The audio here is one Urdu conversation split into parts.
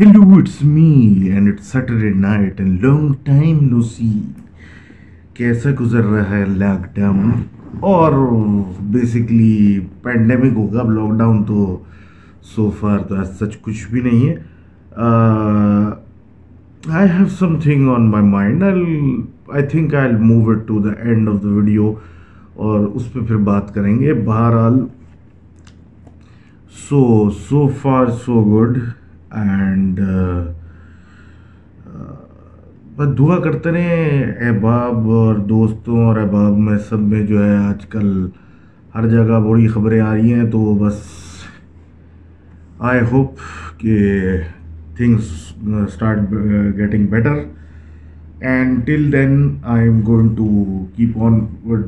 Hello, it's me and it's Saturday night and long time no see. کیسا گزر رہا ہے لاک ڈاؤن اور بیسکلی پینڈیمک ہوگا اب لاک ڈاؤن تو سو فار تو سچ کچھ بھی نہیں ہے I have something on my mind I think I move it to the end of the video اور اس پہ پھر بات کریں گے. بہرحال so so far so good and uh, uh, بس دعا کرتے رہے احباب اور دوستوں اور احباب میں سب میں جو ہے آج کل ہر جگہ بڑی خبریں آ رہی ہیں تو بس آئی ہوپ کہ things start getting better and till then I am going to keep on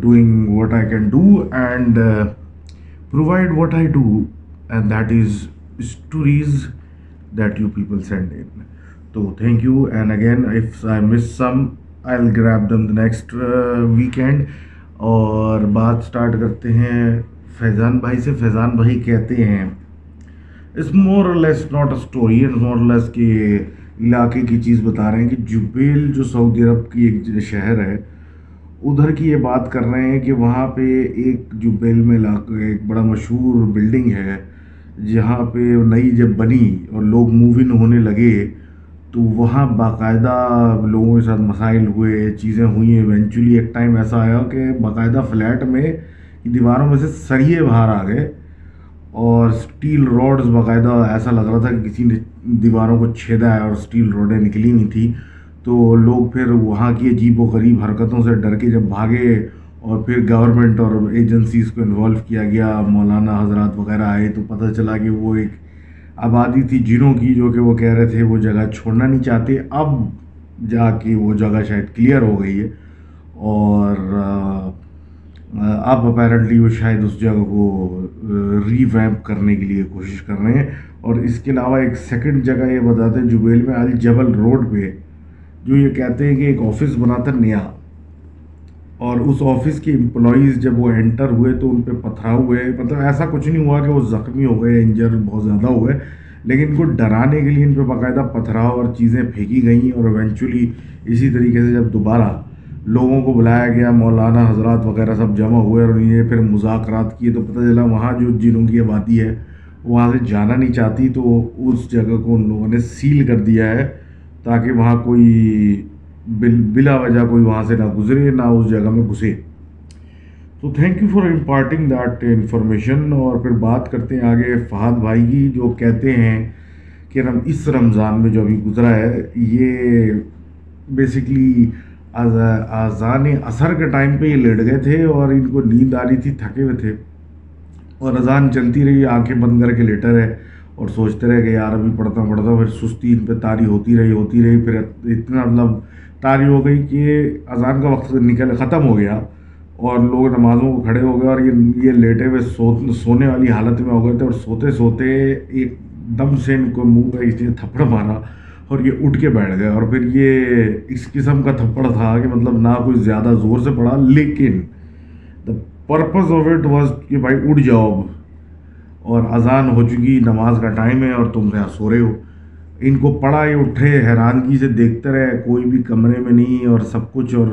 doing what I can do and provide what I do and that is stories that you people send in. تو thank you and again if I miss some, I'll grab them the next uh, weekend. اور بات اسٹارٹ کرتے ہیں فیضان بھائی سے فیضان بھائی کہتے ہیں it's more less not a story and more less کہ علاقے کی چیز بتا رہے ہیں کہ جبیل جو سعودی عرب کی ایک شہر ہے ادھر کی یہ بات کر رہے ہیں کہ وہاں پہ ایک جبیل میں علاقہ ایک بڑا مشہور بلڈنگ ہے جہاں پہ نئی جب بنی اور لوگ موو ان ہونے لگے، تو وہاں باقاعدہ لوگوں کے ساتھ مسائل ہوئے، چیزیں ہوئیں ایونچولی ایک ٹائم ایسا آیا کہ باقاعدہ فلیٹ میں دیواروں میں سے سریے باہر آ گئے اور سٹیل روڈز باقاعدہ ایسا لگ رہا تھا کہ کسی نے دیواروں کو چھیدا ہے اور سٹیل روڈیں نکلی نہیں تھیں تو لوگ پھر وہاں کی عجیب و غریب حرکتوں سے ڈر کے جب بھاگے اور پھر گورنمنٹ اور ایجنسیز کو انوالو کیا گیا، مولانا حضرات وغیرہ آئے تو پتہ چلا کہ وہ ایک آبادی تھی جنوں کی، جو کہ وہ کہہ رہے تھے وہ جگہ چھوڑنا نہیں چاہتے۔ اب جا کے وہ جگہ شاید کلیئر ہو گئی ہے۔ اور اب اپیرنٹلی وہ شاید اس جگہ کو ری ویمپ کرنے کے لیے کوشش کر رہے ہیں۔ اور اس کے علاوہ ایک سیکنڈ جگہ یہ بتاتے ہیں، جبیل میں الجبل روڈ پہ، جو یہ کہتے ہیں کہ ایک آفس بنا تھا نیا۔ اور اس آفس کی امپلائیز جب وہ انٹر ہوئے تو ان پہ پتھرا ہوئے مطلب ایسا کچھ نہیں ہوا کہ وہ زخمی ہو گئے انجر بہت زیادہ ہوئے، لیکن ان کو ڈرانے کے لیے ان پہ باقاعدہ پتھراؤ اور چیزیں پھینکی گئیں اور ایونچولی اسی طریقے سے جب دوبارہ لوگوں کو بلایا گیا، مولانا حضرات وغیرہ سب جمع ہوئے اور یہ پھر مذاکرات کیے، تو پتہ چلا وہاں جو جنوں کی آبادی ہے وہاں سے جانا نہیں چاہتی، تو اس جگہ کو ان لوگوں نے سیل کر دیا ہے تاکہ وہاں کوئی بلا وجہ کوئی وہاں سے نہ گزرے، نہ اس جگہ میں گھسے۔ تو thank you for imparting that information اور پھر بات کرتے ہیں آگے فہد بھائی کی، جو کہتے ہیں کہ رم، اس رمضان میں جو ابھی گزرا ہے، یہ بیسکلی اذان اثر کے ٹائم پہ یہ لیٹ گئے تھے اور ان کو نیند آ رہی تھی، تھکے ہوئے تھے۔ اور اذان چلتی رہی، آنکھیں بند کر کے لیٹر ہے اور سوچتے رہے کہ یار ابھی پڑھتا پڑھتا پھر سستی ان پہ تاری ہوتی رہی ہوتی رہی، پھر اتنا مطلب تاری ہو گئی کہ اذان کا وقت نکل ختم ہو گیا اور لوگ نمازوں کو کھڑے ہو گئے اور یہ یہ لیٹے ہوئے سو سونے والی حالت میں ہو گئے تھے اور سوتے سوتے ایک دم سے ان کو منہ کا اس تھپڑ مارا اور یہ اٹھ کے بیٹھ گئے اور پھر یہ اس قسم کا تھپڑ تھا کہ مطلب نہ کوئی زیادہ زور سے پڑا، لیکن the purpose of it was کہ بھائی اٹھ جاؤ اب اور اذان ہو چکی، نماز کا ٹائم ہے اور تم یہاں سو رہے ہو۔ ان کو پڑھا ہی اٹھے، حیرانگی سے دیکھتے رہے، کوئی بھی کمرے میں نہیں اور سب کچھ اور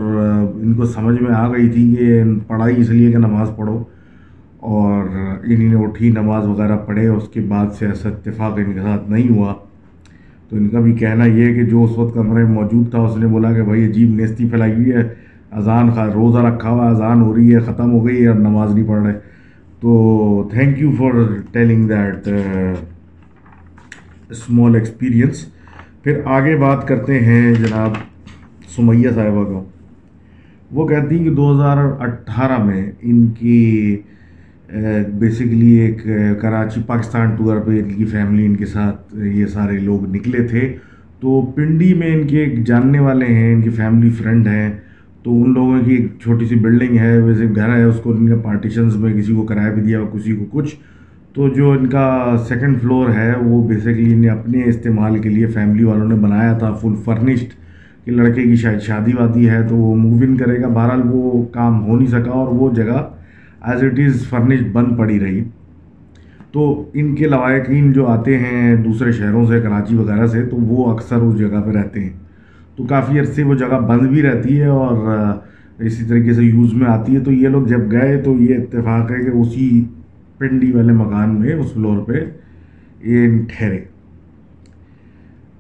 ان کو سمجھ میں آ گئی تھی کہ پڑھائی اس لیے کہ نماز پڑھو اور انہیں اٹھی، نماز وغیرہ پڑھے، اس کے بعد سے ایسا اتفاق ان کے ساتھ نہیں ہوا۔ تو ان کا بھی کہنا یہ ہے کہ جو اس وقت کمرے میں موجود تھا، اس نے بولا کہ بھائی عجیب نیستی پھیلائی ہوئی ہے، اذان روزہ رکھا ہوا اذان ہو رہی ہے، ختم ہو گئی ہے اور نماز نہیں پڑھ رہے۔ تو thank you for telling that small experience پھر آگے بات کرتے ہیں جناب سمیہ صاحبہ کو۔ وہ کہتی ہیں کہ دو ہزار اٹھارہ میں ان کی بیسکلی ایک کراچی پاکستان ٹور پہ ان کی فیملی ان کے ساتھ یہ سارے لوگ نکلے تھے۔ تو پنڈی میں ان کے ایک جاننے والے ہیں، ان کی فیملی فرینڈ ہیں۔ تو ان لوگوں کی ایک چھوٹی سی بلڈنگ ہے، ویسے گھر ہے، اس کو ان کے پارٹیشنز میں کسی کو کرایہ بھی دیا، کسی کو کچھ۔ تو جو ان کا سیکنڈ فلور ہے، وہ بیسیکلی انہیں اپنے استعمال کے لیے فیملی والوں نے بنایا تھا فل فرنشڈ کہ لڑکے کی شاید شادی وادی ہے تو وہ موو ان کرے گا۔ بہرحال وہ کام ہو نہیں سکا اور وہ جگہ ایز اٹ از فرنشڈ بند پڑی رہی۔ تو ان کے لوائقین جو آتے ہیں دوسرے شہروں سے، کراچی وغیرہ سے، تو وہ اکثر اس جگہ پہ رہتے ہیں۔ تو کافی عرصے وہ جگہ بند بھی رہتی ہے اور اسی طریقے سے یوز میں آتی ہے۔ تو یہ لوگ جب گئے تو یہ اتفاق ہے کہ اسی پنڈی والے مکان میں اس فلور پہ یہ ٹھہرے۔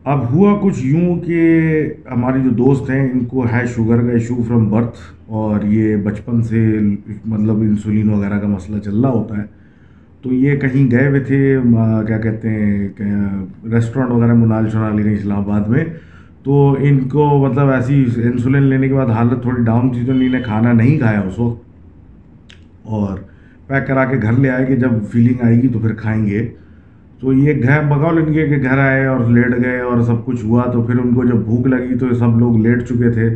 اب ہوا کچھ یوں کہ ہماری جو دوست ہیں، ان کو ہے شوگر کا ایشو فرام برتھ اور یہ بچپن سے مطلب انسولین وغیرہ کا مسئلہ چل رہا ہوتا ہے۔ تو یہ کہیں گئے ہوئے تھے کیا کہتے ہیں ریسٹورینٹ وغیرہ منال شنال لے گئے اسلام آباد میں۔ تو ان کو مطلب ایسی انسولین لینے کے بعد حالت تھوڑی ڈاؤن تھی، تو انہیں نے کھانا نہیں کھایا اس وقت۔ اور پیک کرا کے گھر لے آئے کہ جب فیلنگ آئے گی تو پھر کھائیں گے۔ تو یہ گھر بغول ان کے کہ گھر آئے اور لیٹ گئے اور سب کچھ ہوا، تو پھر ان کو جب بھوک لگی تو سب لوگ لیٹ چکے تھے۔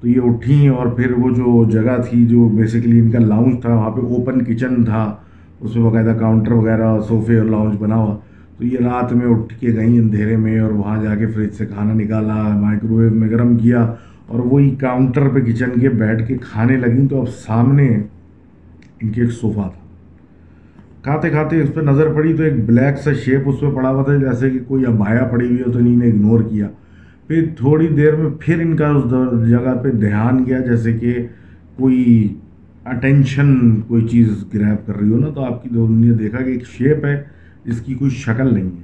تو یہ اٹھیں اور پھر وہ جو جگہ تھی، جو بیسیکلی ان کا لاؤنج تھا، وہاں پہ اوپن کچن تھا۔ اس میں باقاعدہ کاؤنٹر وغیرہ صوفے اور لاؤنج بنا ہوا۔ تو یہ رات میں اٹھ کے گئیں اندھیرے میں اور وہاں جا کے فریج سے کھانا نکالا مائکرو ویو میں گرم کیا اور وہی کاؤنٹر پہ کچن کے بیٹھ کے کھانے لگیں۔ تو اب سامنے ان کے ایک صوفہ تھا۔ کھاتے کھاتے اس پہ نظر پڑی تو ایک بلیک سا شیپ اس پہ پڑا ہوا تھا، جیسے کہ کوئی ابایا پڑی ہوئی ہو تو انہیں نے اگنور کیا۔ پھر تھوڑی دیر میں پھر ان کا اس جگہ پہ دھیان گیا جیسے کہ کوئی اٹینشن کوئی چیز گریب کر رہی ہو نا، تو آپ کی نے دیکھا کہ ایک شیپ ہے جس کی کوئی شکل نہیں ہے۔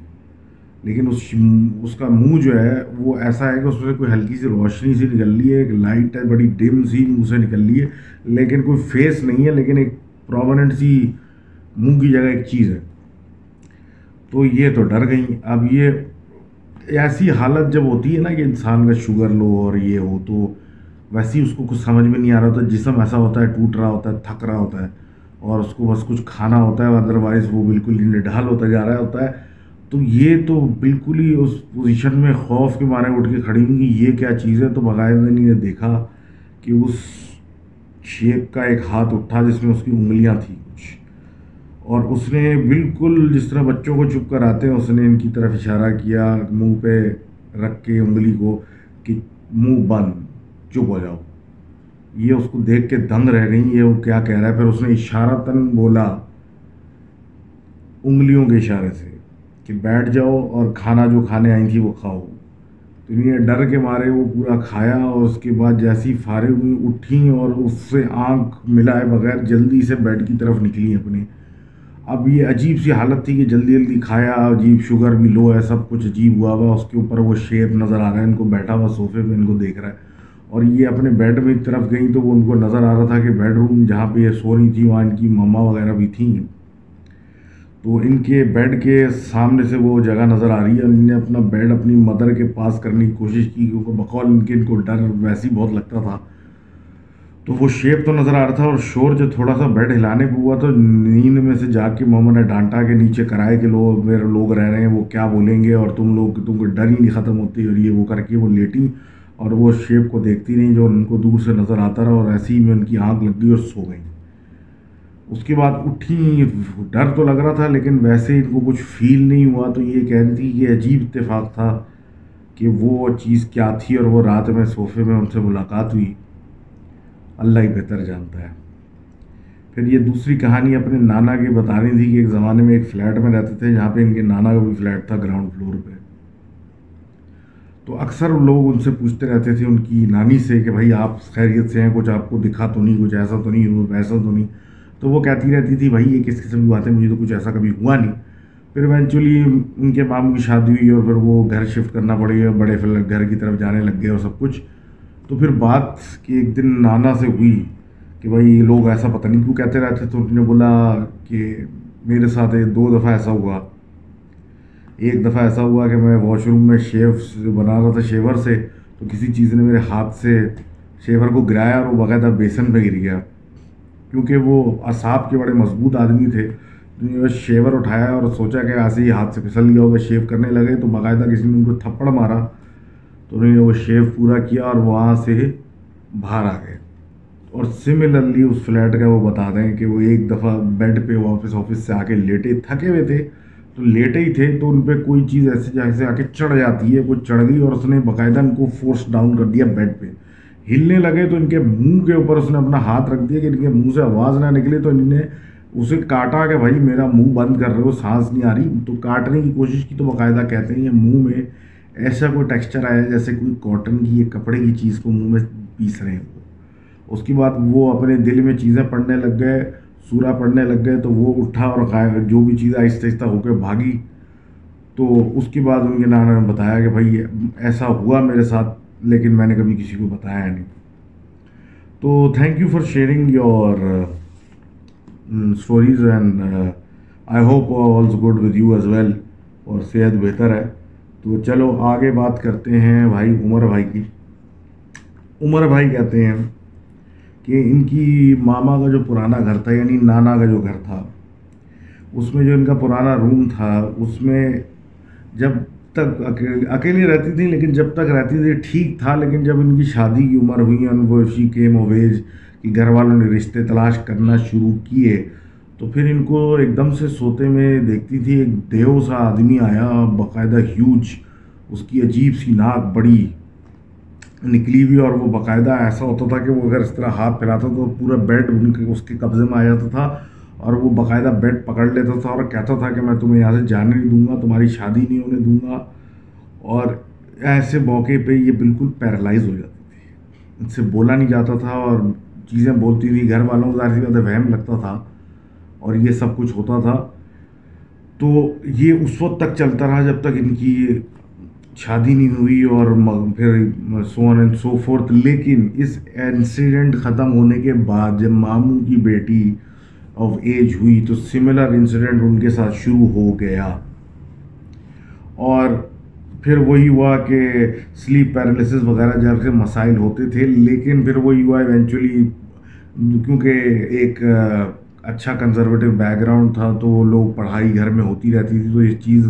لیکن اس اس کا منہ جو ہے، وہ ایسا ہے کہ اس میں سے کوئی ہلکی سی روشنی سی نکل لی ہے، ایک لائٹ ہے، بڑی ڈم سی منہ سے نکل لی ہے، لیکن کوئی فیس نہیں ہے، لیکن ایک پرومننٹ سی منہ کی جگہ ایک چیز ہے۔ تو یہ تو ڈر گئیں۔ اب یہ ایسی حالت جب ہوتی ہے نا کہ انسان کا شوگر لو اور یہ ہو، تو ویسے ہی اس کو کچھ سمجھ میں نہیں آ رہا ہوتا جسم ایسا ہوتا ہے، ٹوٹ رہا ہوتا ہے، تھک رہا ہوتا ہے اور اس کو بس کچھ کھانا ہوتا ہے ادروائز وہ بالکل ہی نڈھال ہوتا جا رہا ہوتا ہے۔ تو یہ تو بالکل ہی اس پوزیشن میں خوف کے مارے اٹھ کے کھڑی ہوں کہ یہ کیا چیز ہے؟ تو باقاعدہ نے دیکھا کہ اس شیپ کا ایک ہاتھ اٹھا جس میں اس کی انگلیاں تھیں کچھ۔ اور اس نے بالکل جس طرح بچوں کو چپ کر آتے ہیں، اس نے ان کی طرف اشارہ کیا، منہ پہ رکھ کے انگلی کو کہ منہ بند، چپ ہو جاؤ۔ یہ اس کو دیکھ کے دنگ رہ گئی، یہ وہ کیا کہہ رہا ہے؟ پھر اس نے اشارہ تن بولا انگلیوں کے اشارے سے کہ بیٹھ جاؤ اور کھانا جو کھانے آئی تھی وہ کھاؤ۔ یہ ڈر کے مارے، وہ پورا کھایا اور اس کے بعد جیسی فارغ ہوئی، اٹھیں اور اس سے آنکھ ملائے بغیر جلدی سے بیڈ کی طرف نکلی اپنے۔ اب یہ عجیب سی حالت تھی کہ جلدی جلدی کھایا، عجیب شوگر بھی لو ہے سب کچھ عجیب ہوا۔ ہوا اس کے اوپر وہ شیپ نظر آ رہا ہے، ان کو بیٹھا ہوا صوفے پہ ان کو دیکھ رہا ہے۔ اور یہ اپنے بیڈ میں طرف گئیں تو وہ ان کو نظر آ رہا تھا کہ بیڈ روم جہاں پہ یہ سو رہی تھی وہاں ان کی مما وغیرہ بھی تھیں۔ تو ان کے بیڈ کے سامنے سے وہ جگہ نظر آ رہی ہے ان نے اپنا بیڈ اپنی مدر کے پاس کرنے کی کوشش کی کیونکہ بقول ان کے ان کو ڈر ویسے ہی بہت لگتا تھا۔ تو وہ شیپ تو نظر آ رہا تھا اور شور جو تھوڑا سا بیڈ ہلانے پہ ہوا تو نیند میں سے جا کے محمد نے ڈانٹا کے نیچے کرائے کہ لوگ میرے لوگ رہ رہے ہیں، وہ کیا بولیں گے؟ اور تم لوگ تم کو ڈر ہی نہیں ختم ہوتی اور یہ وہ کر کے وہ لیٹی اور وہ شیپ کو دیکھتی رہیں جو ان کو دور سے نظر آتا رہا اور ایسی ہی میں ان کی آنکھ لگ گئی اور سو گئیں۔ اس کے بعد اٹھی، ڈر تو لگ رہا تھا لیکن ویسے ان کو کچھ فیل نہیں ہوا تو یہ کہہ رہی تھی، یہ عجیب اتفاق تھا کہ وہ چیز کیا تھی اور وہ رات میں صوفے میں ان سے ملاقات ہوئی۔ اللہ ہی بہتر جانتا ہے۔ پھر یہ دوسری کہانی اپنے نانا کی بتانی تھی کہ ایک زمانے میں ایک فلیٹ میں رہتے تھے جہاں پہ ان کے نانا کا بھی فلیٹ تھا گراؤنڈ فلور پہ۔ تو اکثر لوگ ان سے پوچھتے رہتے تھے ان کی نانی سے کہ بھائی آپ خیریت سے ہیں، کچھ آپ کو دکھا تو نہیں، کچھ ایسا تو نہیں ہو ویسا تو نہیں۔ تو وہ کہتی رہتی تھی، بھائی، یہ کس قسم کی بات ہے مجھے تو کچھ ایسا کبھی ہوا نہیں. پھر ایونچولی ان کے ماموں کی شادی ہوئی اور پھر وہ گھر شفٹ کرنا پڑی اور بڑے پھر گھر کی طرف جانے لگ گئے اور سب کچھ۔ تو پھر بات کہ ایک دن نانا سے ہوئی کہ بھائی، یہ لوگ ایسا پتہ نہیں کیوں کہتے رہتے تو انہوں نے بولا کہ میرے ساتھ دو دفعہ ایسا ہوا۔ ایک دفعہ ایسا ہوا کہ میں واش روم میں شیو بنا رہا تھا شیور سے، تو کسی چیز نے میرے ہاتھ سے شیور کو گرایا اور وہ باقاعدہ بیسن پہ گر گیا۔ کیونکہ وہ اصاب کے بڑے مضبوط آدمی تھے۔ شیور اٹھایا اور سوچا کہ ایسے ہی ہاتھ سے پھسل گیا ہوگا، شیو کرنے لگے تو باقاعدہ کسی نے ان کو تھپڑ مارا۔ تو انہوں نے وہ شیو پورا کیا اور وہاں سے باہر آ گئے۔ اور سملرلی اس فلیٹ کا وہ بتا دیں کہ وہ ایک دفعہ بیڈ پہ وہ آفس آفس سے آ کے لیٹے تھکے ہوئے تھے۔ تو لیٹے ہی تھے تو ان پہ کوئی چیز ایسے جیسے آ کے چڑھ جاتی ہے، وہ چڑھ گئی اور اس نے باقاعدہ ان کو فورس ڈاؤن کر دیا بیڈ پہ۔ ہلنے لگے تو ان کے منہ کے اوپر اس نے اپنا ہاتھ رکھ دیا کہ ان کے منہ سے آواز نہ نکلے تو انہوں نے اسے کاٹا کہ بھائی میرا منہ بند کر رہے ہو، سانس نہیں آ رہی۔ تو کاٹنے کی کوشش کی تو باقاعدہ کہتے ہیں یہ منہ میں ایسا کوئی ٹیکسچر آیا جیسے کوئی کاٹن کی یا کپڑے کی چیز کو منہ میں پیس رہے ہیں وہ اس کے بعد وہ اپنے دل میں چیزیں پڑھنے لگ گئے، سورہ پڑھنے لگ گئے، تو وہ اٹھا اور جو بھی چیز آہستہ آہستہ ہو کے بھاگی۔ تو اس کے بعد ان کے نانا نے بتایا کہ بھائی ایسا ہوا میرے ساتھ لیکن میں نے کبھی کسی کو بتایا نہیں۔ تو thank you for sharing your stories and I hope all's good with you as well اور صحت بہتر ہے۔ تو چلو آگے بات کرتے ہیں بھائی عمر بھائی کی۔ عمر بھائی کہتے ہیں کہ ان کی ماما کا جو پرانا گھر تھا یعنی نانا کا جو گھر تھا، اس میں جو ان کا پرانا روم تھا، اس میں جب تک اکیلی رہتی تھی، لیکن جب تک رہتی تھی، ٹھیک تھا، لیکن جب ان کی شادی کی عمر ہوئی، ان وہ شی کے مویج کہ گھر والوں نے رشتے تلاش کرنا شروع کیے، تو پھر ان کو ایک دم سے سوتے میں دیکھتی تھی، ایک دیو سا آدمی آیا، باقاعدہ ہیوج اس کی عجیب سی ناک بڑی نکلی ہوئی، اور وہ باقاعدہ ایسا ہوتا تھا کہ وہ اگر اس طرح ہاتھ پھیلاتا تو پورا بیڈ ان کے اس کے قبضے میں آ جاتا تھا اور وہ باقاعدہ بیڈ پکڑ لیتا تھا اور کہتا تھا کہ میں تمہیں یہاں سے جانے نہیں دوں گا، تمہاری شادی نہیں ہونے دوں گا۔ اور ایسے موقع پہ یہ بالکل پیرالائز ہو جاتی تھی۔ ان سے بولا نہیں جاتا تھا اور چیزیں بولتی تھی گھر والوں کو ظاہر سی بات وہم لگتا تھا اور یہ سب کچھ ہوتا تھا۔ تو یہ اس وقت تک چلتا رہا جب تک ان کی شادی نہیں ہوئی اور پھر سو اینڈ سو فورتھ لیکن اس انسیڈنٹ ختم ہونے کے بعد جب ماموں کی بیٹی آف ایج ہوئی تو سملر انسیڈنٹ ان کے ساتھ شروع ہو گیا۔ اور پھر وہی ہوا کہ سلیپ پیرالسس وغیرہ جیسے مسائل ہوتے تھے، لیکن پھر وہی ہوا ایونچولی کیونکہ ایک اچھا کنزرویٹو بیک گراؤنڈ تھا تو وہ لوگ پڑھائی گھر میں ہوتی رہتی تھی، تو یہ چیز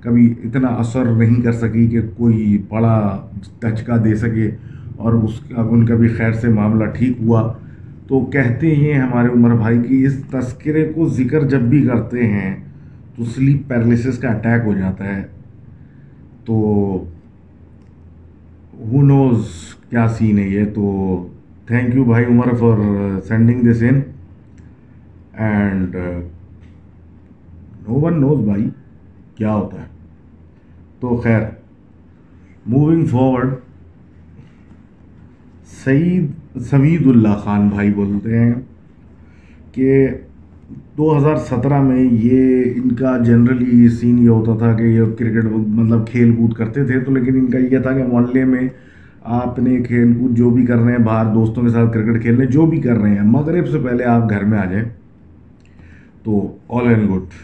کبھی اتنا اثر نہیں کر سکی کہ کوئی بڑا دھچکا دے سکے اور اس کا، ان کا بھی خیر سے معاملہ ٹھیک ہوا۔ تو کہتے ہیں ہمارے عمر بھائی کہ اس تذکرے کو ذکر جب بھی کرتے ہیں تو سلیپ پیرالسس کا اٹیک ہو جاتا ہے۔ تو ہو نوز کیا سین ہے یہ؟ تو تھینک یو بھائی Umar for sending this in and no one knows بھائی کیا ہوتا ہے۔ تو خیر moving forward Saeed Samidullah Khan بھائی بولتے ہیں کہ دو ہزار سترہ میں یہ ان کا جنرلی سین یہ ہوتا تھا کہ یہ کرکٹ مطلب کھیل کود کرتے تھے تو لیکن ان کا یہ تھا کہ محلے میں آپ نے کھیل کود جو بھی کر رہے ہیں، باہر دوستوں کے ساتھ کرکٹ کھیلنے جو بھی کر رہے ہیں، مغرب سے پہلے آپ گھر میں آ جائیں تو آل اینڈ گڈ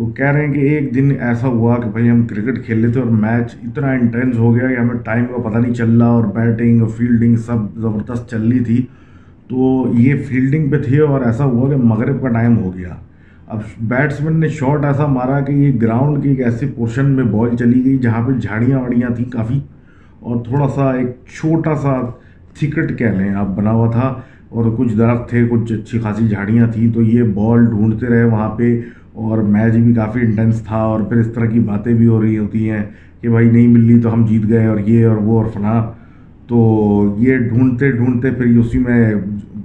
تو کہہ رہے ہیں کہ ایک دن ایسا ہوا کہ بھائی ہم کرکٹ کھیل رہے تھے اور میچ اتنا انٹینس ہو گیا کہ ہمیں ٹائم کا پتہ نہیں چل رہا اور بیٹنگ اور فیلڈنگ سب زبردست چل رہی تھی۔ تو یہ فیلڈنگ پہ تھے اور ایسا ہوا کہ مغرب کا ٹائم ہو گیا۔ اب بیٹسمین نے شاٹ ایسا مارا کہ یہ گراؤنڈ کی ایک ایسے پورشن میں بال چلی گئی جہاں پہ جھاڑیاں واڑیاں تھیں کافی اور تھوڑا سا ایک چھوٹا سا تھکٹ کہہ لیں آپ بنا ہوا تھا اور کچھ درخت تھے، کچھ اچھی خاصی جھاڑیاں تھیں۔ تو یہ بال ڈھونڈتے رہے وہاں پہ اور میچ جی بھی کافی انٹینس تھا اور پھر اس طرح کی باتیں بھی ہو رہی ہوتی ہیں کہ بھائی نہیں مل رہی تو ہم جیت گئے اور یہ اور وہ اور فلاں۔ تو یہ ڈھونڈتے ڈھونڈتے پھر اسی میں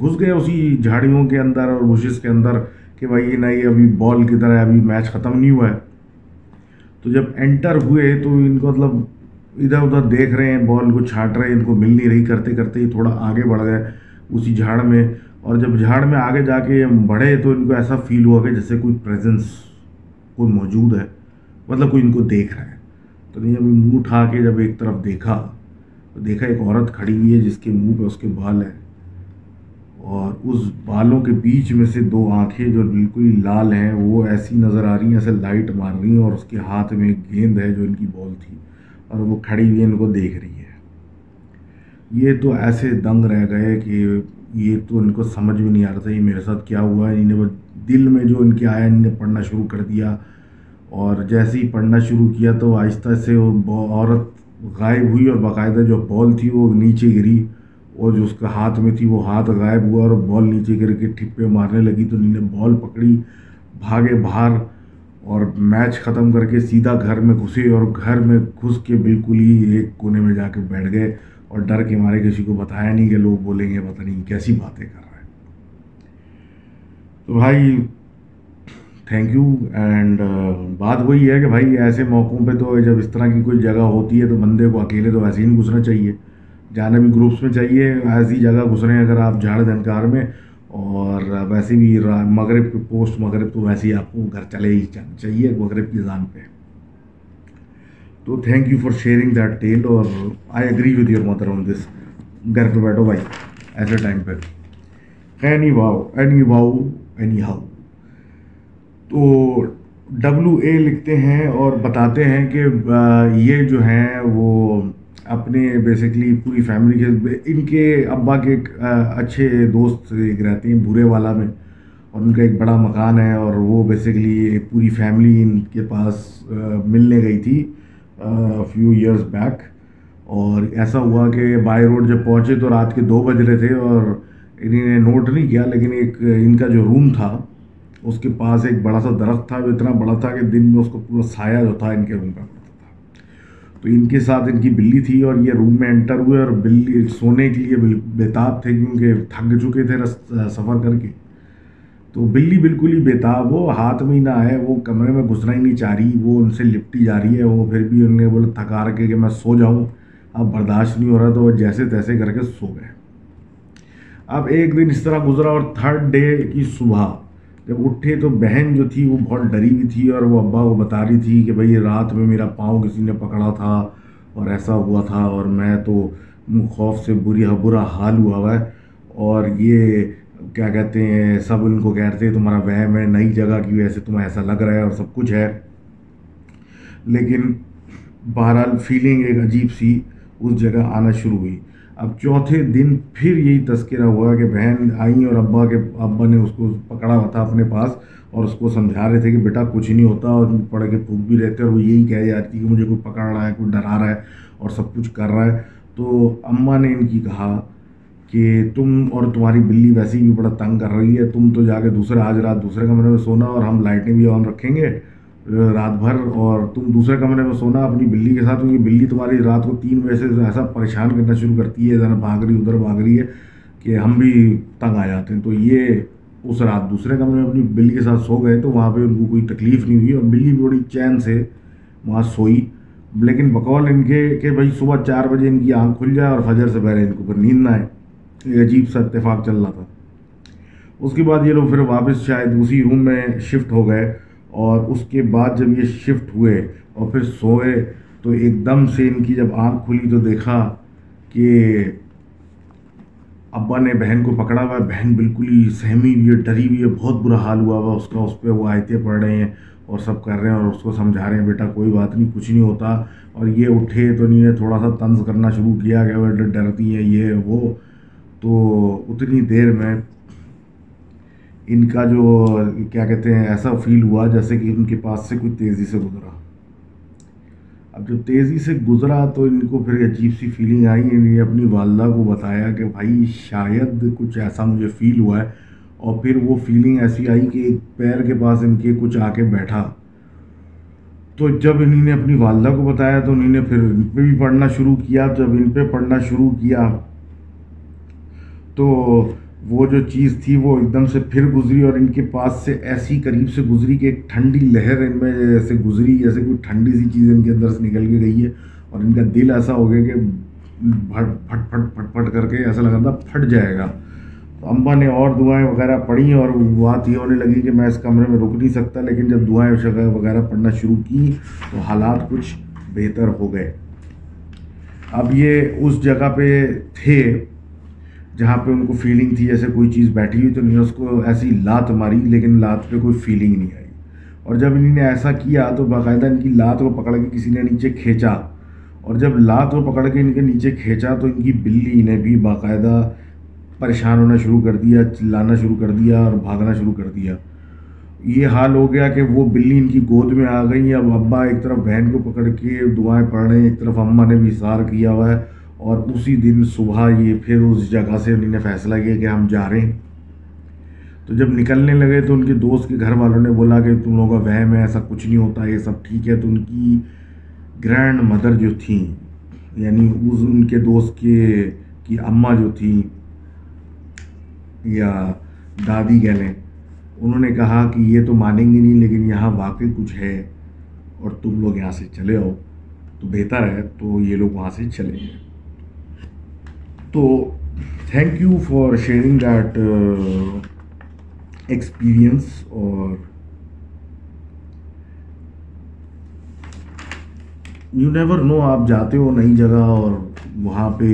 گھس گئے اسی جھاڑیوں کے اندر اور بشز کے اندر کہ بھائی یہ نہیں، ابھی بال کی طرح ابھی میچ ختم نہیں ہوا ہے۔ تو جب انٹر ہوئے تو ان کو مطلب ادھر ادھر دیکھ رہے ہیں بال کو چھانٹ رہے ہیں، ان کو مل نہیں رہی۔ کرتے کرتے ہی تھوڑا آگے بڑھ گئے اسی جھاڑ میں۔ اور جب جھاڑ میں آگے جا کے بڑھے تو ان کو ایسا فیل ہوا کہ جیسے کوئی پریزنس کوئی موجود ہے مطلب کوئی ان کو دیکھ رہا ہے۔ تو نہیں جب منہ اٹھا کے جب ایک طرف دیکھا، تو دیکھا ایک عورت کھڑی ہوئی ہے جس کے منہ پہ اس کے بال ہیں۔ اور اس بالوں کے بیچ میں سے دو آنکھیں جو بالکل ہی لال ہیں، وہ ایسی نظر آ رہی ہیں ایسے لائٹ مار رہی ہیں اور اس کے ہاتھ میں ایک گیند ہے جو ان کی بال تھی۔ اور وہ کھڑی ہوئی ان کو دیکھ رہی ہے۔ یہ تو ایسے دنگ رہ گئے کہ یہ تو ان کو سمجھ میں نہیں آ رہا تھا، یہ میرے ساتھ کیا ہوا؟ ہے انہیں وہ دل میں جو ان کے آیا ان نے پڑھنا شروع کر دیا۔ اور جیسے ہی پڑھنا شروع کیا تو آہستہ سے وہ عورت غائب ہوئی اور باقاعدہ جو بال تھی وہ نیچے گری۔ اور جو اس کا ہاتھ میں تھی وہ ہاتھ غائب ہوا اور بال نیچے گر کے ٹھپے مارنے لگی۔ تو انہوں نے بال پکڑی، بھاگے باہر اور میچ ختم کر کے سیدھا گھر میں گھسے اور گھر میں گھس کے بالکل ہی ایک کونے میں جا کے بیٹھ گئے۔ اور ڈر کے مارے کسی کو بتایا نہیں کہ لوگ بولیں گے پتہ نہیں کیسی باتیں کر رہے ہیں تو بھائی تھینک یو اینڈ بات وہی ہے کہ بھائی ایسے موقعوں پہ تو جب اس طرح کی کوئی جگہ ہوتی ہے تو بندے کو اکیلے تو ویسے ہی نہیں گھسنا چاہیے۔ جانا بھی گروپس میں چاہیے ایسی جگہ گزریں اگر آپ جھاڑ دھنکار میں اور ویسے بھی مغرب کے پوسٹ مغرب تو ویسے ہی آپ کو گھر چلے ہی چاہیے، مغرب کی زان پہ۔ تو thank you for sharing that tale اور I agree with your mother on this گھر پہ بیٹھو بھائی، ایسے ٹائم پہ۔ Anyway anyway anyhow تو ڈبلو اے لکھتے ہیں اور بتاتے ہیں کہ یہ جو ہیں وہ اپنے بیسکلی پوری فیملی کے، ان کے ابا کے ایک اچھے دوست ایک رہتے ہیں بھورے والا میں۔ اور ان کا ایک بڑا مکان ہے اور وہ بیسکلی پوری فیملی ان کے پاس ملنے گئی تھی۔ فیو ایئرس بیک اور ایسا ہوا کہ بائی روڈ جب پہنچے تو رات کے دو بج رہے تھے اور انہیں نے نوٹ نہیں کیا، لیکن ایک، ان کا جو روم تھا، اس کے پاس ایک بڑا سا درخت تھا جو اتنا بڑا تھا کہ دن میں اس کو پورا سایہ جو تھا ان کے روم کا تو ان کے ساتھ ان کی بلی تھی اور یہ روم میں انٹر ہوئے اور بلی، سونے کے لیے بےتاب تھے کیونکہ تھک چکے تھے سفر کر کے۔ تو بلی بالکل ہی بےتاب ہو ہاتھ میں ہی نہ آئے وہ کمرے میں گھسنا ہی نہیں چاہ رہی، وہ ان سے لپٹی جا رہی ہے، وہ پھر بھی ان نے بولے تھکا رکھے کہ میں سو جاؤں، اب برداشت نہیں ہو رہا تو وہ جیسے تیسے کر کے سو گئے۔ اب ایک دن اس طرح گزرا اور تھرڈ ڈے کی صبح جب اٹھے تو بہن جو تھی وہ بہت ڈری ہوئی تھی اور وہ ابا کو بتا رہی تھی کہ بھائی رات میں میرا پاؤں کسی نے پکڑا تھا اور ایسا ہوا تھا اور میں تو خوف سے بری برا حال ہوا ہوا ہے اور یہ کیا کہتے ہیں، سب ان کو کہتے ہیں تمہارا وہم ہے، نئی جگہ کی وجہ سے تمہیں ایسا لگ رہا ہے اور سب کچھ ہے۔ لیکن بہرحال فیلنگ ایک عجیب سی اس جگہ آنا شروع ہوئی۔ اب چوتھے دن پھر یہی تذکرہ ہوا کہ بہن آئیں اور ابا کے، ابا نے اس کو پکڑا ہوا تھا اپنے پاس اور اس کو سمجھا رہے تھے کہ بیٹا کچھ نہیں ہوتا اور پڑھ کے پھونک بھی رہتے اور وہ یہی کہہ جاتی کہ مجھے کوئی پکڑ رہا ہے، کوئی ڈرا رہا ہے اور سب کچھ کر رہا ہے۔ تو اماں نے ان کی کہا کہ تم اور تمہاری بلی ویسے ہی بھی بڑا تنگ کر رہی ہے، تم تو جا کے دوسرے، آج رات دوسرے کمرے میں سونا اور ہم لائٹیں بھی آن رکھیں گے رات بھر، اور تم دوسرے کمرے میں سونا اپنی بلی کے ساتھ، کیونکہ بلی تمہاری رات کو تین بجے سے ایسا پریشان کرنا شروع کرتی ہے، ذرا بھاگ رہی، ادھر بھاگ رہی ہے، کہ ہم بھی تنگ آ جاتے ہیں۔ تو یہ اس رات دوسرے کمرے میں اپنی بلی کے ساتھ سو گئے تو وہاں پہ ان کو کوئی تکلیف نہیں ہوئی، اور بلی بھی بڑی چین سے وہاں سوئی۔ لیکن بقول ان کے کہ بھائی صبح چار بجے ان کی آنکھ کھل جائے اور فجر سے پہلے ان کو پھر نیند نہ آئے۔ ایک عجیب سا اتفاق چل رہا تھا۔ اس کے بعد یہ لوگ پھر واپس شاید اسی روم میں شفٹ ہو گئے اور اس کے بعد جب یہ شفٹ ہوئے اور پھر سوئے تو ایک دم سے ان کی جب آنکھ کھلی تو دیکھا کہ ابا نے بہن کو پکڑا ہوا ہے۔ بہن بالکل ہی سہمی ہوئی ہے، ڈری ہوئی ہے، بہت برا حال ہوا ہوا اس کا اس پہ وہ آیتیں پڑھ رہے ہیں اور سب کر رہے ہیں اور اس کو سمجھا رہے ہیں، بیٹا کوئی بات نہیں، کچھ نہیں ہوتا۔ اور یہ اٹھے تو نہیں ہے، تھوڑا سا طنز کرنا شروع کیا کہ وہ ڈرتی ہے، یہ وہ۔ تو اتنی دیر میں ان کا جو کیا کہتے ہیں، ایسا فیل ہوا جیسے کہ ان کے پاس سے کوئی تیزی سے گزرا۔ اب جب تیزی سے گزرا تو ان کو پھر عجیب سی فیلنگ آئی۔ انہوں نے اپنی والدہ کو بتایا کہ بھائی، شاید کچھ ایسا مجھے فیل ہوا ہے۔ اور پھر وہ فیلنگ ایسی آئی کہ ایک پیر کے پاس ان کے کچھ آ کے بیٹھا۔ تو جب انہوں نے اپنی والدہ کو بتایا تو انہوں نے پھر ان پہ بھی پڑھنا شروع کیا۔ جب ان پہ پڑھنا شروع کیا تو وہ جو چیز تھی وہ ایک دم سے پھر گزری اور ان کے پاس سے ایسی قریب سے گزری کہ ایک ٹھنڈی لہر ان میں جیسے گزری جیسے کوئی ٹھنڈی سی چیز ان کے اندر سے نکل کے گئی ہے اور ان کا دل ایسا ہو گیا کہ پھٹ پھٹ پھٹ پھٹ پھٹ کر کے ایسا لگا تھا پھٹ جائے گا۔ تو امبا نے اور دعائیں وغیرہ پڑھی اور بات یہ ہونے لگی کہ میں اس کمرے میں رک نہیں سکتا، لیکن جب دعائیں وغیرہ پڑھنا شروع کی تو حالات کچھ بہتر ہو گئے۔ اب یہ اس جگہ پہ تھے۔ جہاں پہ ان کو فیلنگ تھی جیسے کوئی چیز بیٹھی ہوئی تو نہیں اس کو ایسی لات ماری، لیکن لات پہ کوئی فیلنگ نہیں آئی۔ اور جب انہوں نے ایسا کیا تو باقاعدہ ان کی لات کو پکڑ کے کسی نے نیچے کھینچا۔ اور جب لات کو پکڑ کے ان کے نیچے کھینچا تو ان کی بلی نے بھی باقاعدہ پریشان ہونا شروع کر دیا، چلانا شروع کر دیا اور بھاگنا شروع کر دیا۔ یہ حال ہو گیا کہ وہ بلی ان کی گود میں آ گئی اب ابا ایک طرف بہن کو پکڑ کے دعائیں پڑھ رہے ہیں، ایک طرف اماں نے بھی اثار کیا ہوا ہے۔ اور اسی دن صبح یہ پھر اس جگہ سے انہوں نے فیصلہ کیا کہ ہم جا رہے ہیں۔ تو جب نکلنے لگے تو ان کے دوست کے گھر والوں نے بولا کہ تم لوگوں کا وہم ہے، ایسا کچھ نہیں ہوتا، یہ سب ٹھیک ہے۔ تو ان کی گرینڈ مدر جو تھیں یعنی اس ان کے دوست کے، کی اماں جو تھیں یا دادی کہہ لیں، انہوں نے کہا کہ یہ تو مانیں گے نہیں، لیکن یہاں واقعی کچھ ہے اور تم لوگ یہاں سے چلے آؤ، تو بہتر ہے تو یہ لوگ وہاں سے چلے گئے تو thank you for sharing that experience اور یو نیور نو آپ جاتے ہو نئی جگہ اور وہاں پہ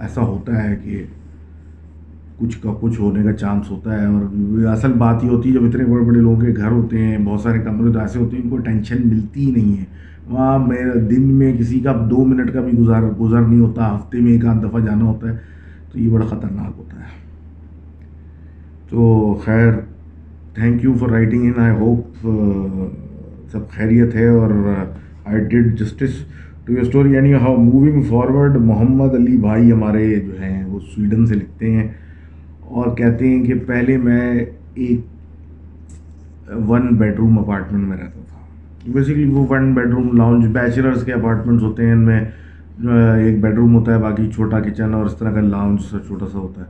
ایسا ہوتا ہے کہ کچھ کا کچھ ہونے کا چانس ہوتا ہے اور اصل بات یہ ہوتی ہے جب اتنے بڑے بڑے لوگوں کے گھر ہوتے ہیں، بہت سارے کمرے تو ایسے ہوتے ہیں، ان کو ٹینشن ملتی ہی نہیں ہے۔ وہاں میرا دن میں کسی کا دو منٹ کا بھی گزار گزر نہیں ہوتا، ہفتے میں ایک آدھ دفعہ جانا ہوتا ہے، تو یہ بڑا خطرناک ہوتا ہے۔ تو خیر thank you for writing in I hope سب خیریت ہے اور I did justice to your story یعنی how moving forward Muhammad Ali بھائی ہمارے جو ہیں، وہ سویڈن سے لکھتے ہیں اور کہتے ہیں کہ پہلے میں ایک ون بیڈ روم اپارٹمنٹ میں رہتا تھا۔ بیسیکلی وہ one bedroom lounge bachelors کے اپارٹمنٹس ہوتے ہیں، ان میں ایک بیڈ روم ہوتا ہے، باقی چھوٹا کچن اور اس طرح کا لاؤنج سا چھوٹا سا ہوتا ہے۔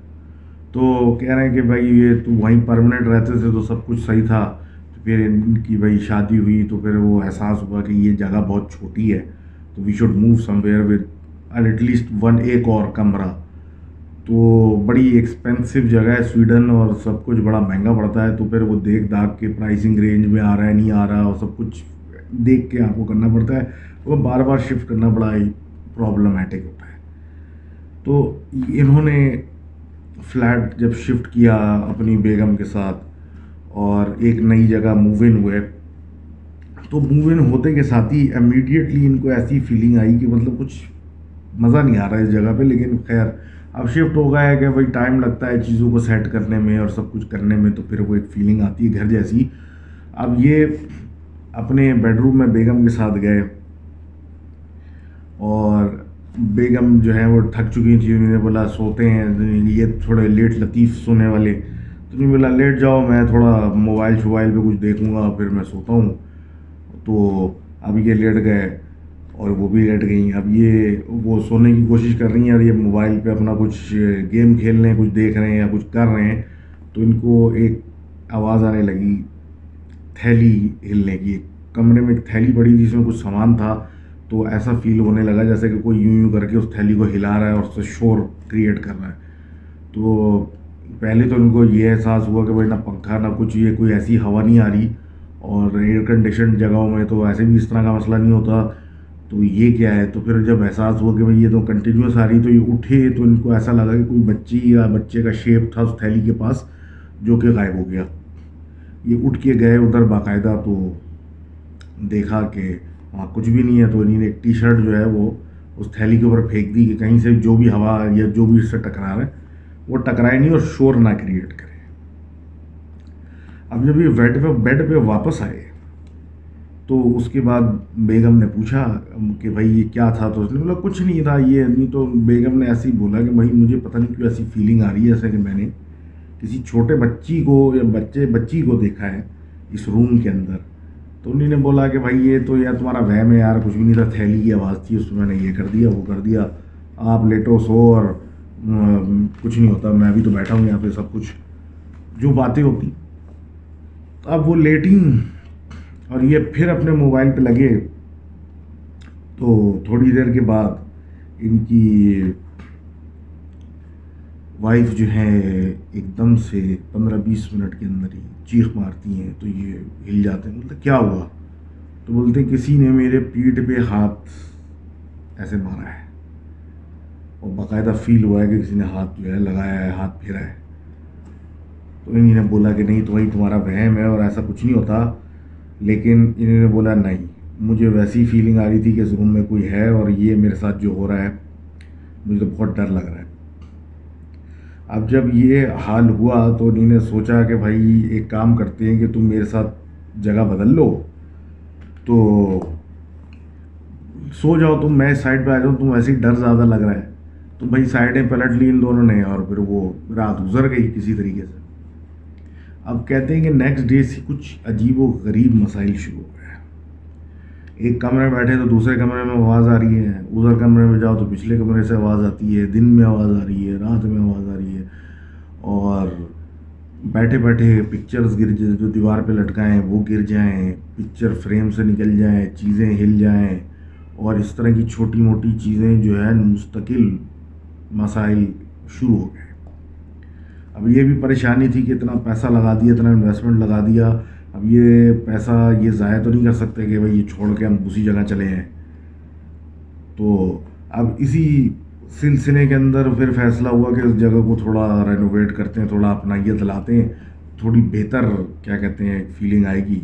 تو کہہ رہے ہیں کہ بھائی یہ تو وہیں پرماننٹ رہتے تھے تو سب کچھ صحیح تھا۔ پھر ان کی بھائی شادی ہوئی تو پھر وہ احساس ہوا کہ یہ جگہ بہت چھوٹی ہے۔ تو we should move somewhere with at least one ایک اور کمرہ۔ تو بڑی ایکسپینسو جگہ ہے سویڈن اور سب کچھ بڑا مہنگا پڑتا ہے۔ تو پھر وہ دیکھ داکھ کے پرائسنگ رینج میں آ رہا ہے، نہیں آ رہا اور سب کچھ دیکھ کے آپ کو کرنا پڑتا ہے۔ وہ بار بار شفٹ کرنا بڑا ہی پرابلمٹک ہوتا ہے۔ تو انہوں نے فلیٹ جب شفٹ کیا اپنی بیگم کے ساتھ اور ایک نئی جگہ موو ان ہوئے، تو موو ان ہوتے کے ساتھ ہی امیڈیٹلی ان کو ایسی فیلنگ آئی کہ مطلب کچھ مزہ نہیں آ رہا ہے اس جگہ پہ۔ لیکن خیر، اب شفٹ ہو گیا ہے کہ بھائی ٹائم لگتا ہے چیزوں کو سیٹ کرنے میں اور سب کچھ کرنے میں، تو پھر وہ ایک فیلنگ آتی ہے گھر جیسی۔ اب یہ اپنے بیڈ روم میں بیگم کے ساتھ گئے اور بیگم جو ہے وہ تھک چکی تھی، انہوں نے بولا سوتے ہیں، یہ تھوڑے لیٹ لطیف سونے والے۔ تو نہیں بولا لیٹ جاؤ، میں تھوڑا موبائل شوبائل پہ کچھ دیکھوں گا، پھر میں سوتا ہوں۔ تو اب یہ لیٹ گئے اور وہ بھی لیٹ گئیں۔ اب یہ وہ سونے کی کوشش کر رہی ہیں اور یہ موبائل پہ اپنا کچھ گیم کھیل رہے ہیں، کچھ دیکھ رہے ہیں یا کچھ کر رہے ہیں۔ تو ان کو ایک آواز آنے لگی۔ تھیلی ہلنے کی کمرے میں ایک تھیلی پڑی تھی، جس میں کچھ سامان تھا، تو ایسا فیل ہونے لگا جیسے کہ کوئی یوں یوں کر کے اس تھیلی کو ہلا رہا ہے اور اس سے شور کریٹ کر رہا ہے۔ تو پہلے تو ان کو یہ احساس ہوا کہ بھائی، نہ پنکھا، نہ کچھ، یہ کوئی ایسی ہوا نہیں آ رہی۔ اور ایئر کنڈیشن جگہوں میں تو ایسے بھی اس طرح کا مسئلہ نہیں ہوتا۔ تو یہ کیا ہے؟ تو پھر جب احساس ہوا کہ بھائی، یہ تو کنٹینیوس آ رہی، تو یہ اٹھے تو ان کو ایسا لگا کہ کوئی بچی یا بچے کا شیپ تھا اس تھیلی کے پاس، جو کہ غائب ہو گیا۔ یہ اٹھ کے گئے ادھر باقاعدہ تو دیکھا کہ وہاں کچھ بھی نہیں ہے، تو انہیں ایک ٹی شرٹ جو ہے وہ اس تھیلی کے اوپر پھینک دی کہ کہیں سے جو بھی ہوا یا جو بھی اس سے ٹکرا رہا ہے، وہ ٹکرائے نہیں اور شور نہ کریٹ کرے۔ اب جب یہ بیڈ پہ بیڈ پہ واپس آئے، تو اس کے بعد بیگم نے پوچھا کہ بھائی یہ کیا تھا؟ تو اس نے بولا، کچھ نہیں تھا، یہ نہیں تو بیگم نے ایسے ہی بولا کہ بھائی مجھے پتہ نہیں کیوں ایسی فیلنگ آ رہی ہے، جیسے کہ میں نے کسی چھوٹے بچی کو یا بچے بچی کو دیکھا ہے اس روم کے اندر، تو انہیں نے بولا کہ بھائی یہ تو یار تمہارا وہم ہے یار، کچھ بھی نہیں تھا، تھیلی کی آواز تھی، اس میں نے یہ کر دیا، وہ کر دیا۔ آپ لیٹو سو اور کچھ نہیں ہوتا، میں بھی تو بیٹھا ہوں یہاں پہ، سب کچھ۔ جو باتیں ہوتی۔ تو اب وہ لیٹنگ اور یہ پھر اپنے موبائل پہ لگے۔ تو تھوڑی دیر کے بعد ان کی وائف جو ہے ایک دم سے پندرہ بیس منٹ کے اندر ہی چیخ مارتی ہیں، تو یہ ہل جاتے ہیں۔ مطلب کیا ہوا؟ تو بولتے ہیں کسی نے میرے پیٹھ پہ ہاتھ ایسے مارا ہے۔ اور باقاعدہ فیل ہوا ہے کہ کسی نے ہاتھ جو ہے لگایا ہے، ہاتھ پھیرا ہے۔ تو انہیں نے بولا کہ نہیں، تو وہی تمہارا وہم ہے اور ایسا کچھ نہیں ہوتا۔ لیکن انہوں نے بولا نہیں، مجھے ویسی فیلنگ آ رہی تھی کہ اس روم میں کوئی ہے اور یہ میرے ساتھ جو ہو رہا ہے، مجھے تو بہت ڈر لگ رہا ہے۔ اب جب یہ حال ہوا تو انہوں نے سوچا کہ بھائی، ایک کام کرتے ہیں کہ تم میرے ساتھ جگہ بدل لو۔ تو سو جاؤ تم، میں سائڈ پہ آ جاؤں، تم ویسے ہی ڈر زیادہ لگ رہا ہے۔ تو بھائی، سائڈیں پلٹ لی ان دونوں نے اور پھر وہ رات گزر گئی کسی طریقے سے۔ اب کہتے ہیں کہ نیکسٹ ڈے سے کچھ عجیب و غریب مسائل شروع ہو گئے۔ ایک کمرے میں بیٹھے تو دوسرے کمرے میں آواز آ رہی ہے۔ ادھر کمرے میں جاؤ تو پچھلے کمرے سے آواز آتی ہے۔ دن میں آواز آ رہی ہے، رات میں آواز آ رہی ہے۔ اور بیٹھے بیٹھے پکچرز گر جائیں، جو دیوار پہ لٹکائیں، وہ گر جائیں پکچر فریم سے نکل جائیں، چیزیں ہل جائیں اور اس طرح کی چھوٹی موٹی چیزیں جو ہے مستقل مسائل شروع ہو گئے۔ اب یہ بھی پریشانی تھی کہ اتنا پیسہ لگا دیا، اتنا انویسٹمنٹ لگا دیا۔ اب یہ پیسہ یہ ضائع تو نہیں کر سکتے کہ بھائی یہ چھوڑ کے ہم دوسری جگہ چلے ہیں۔ تو اب اسی سلسلے کے اندر پھر فیصلہ ہوا کہ اس جگہ کو تھوڑا رینوویٹ کرتے ہیں، تھوڑا اپنا یہ دلاتے ہیں۔ تھوڑی بہتر کیا کہتے ہیں فیلنگ آئے گی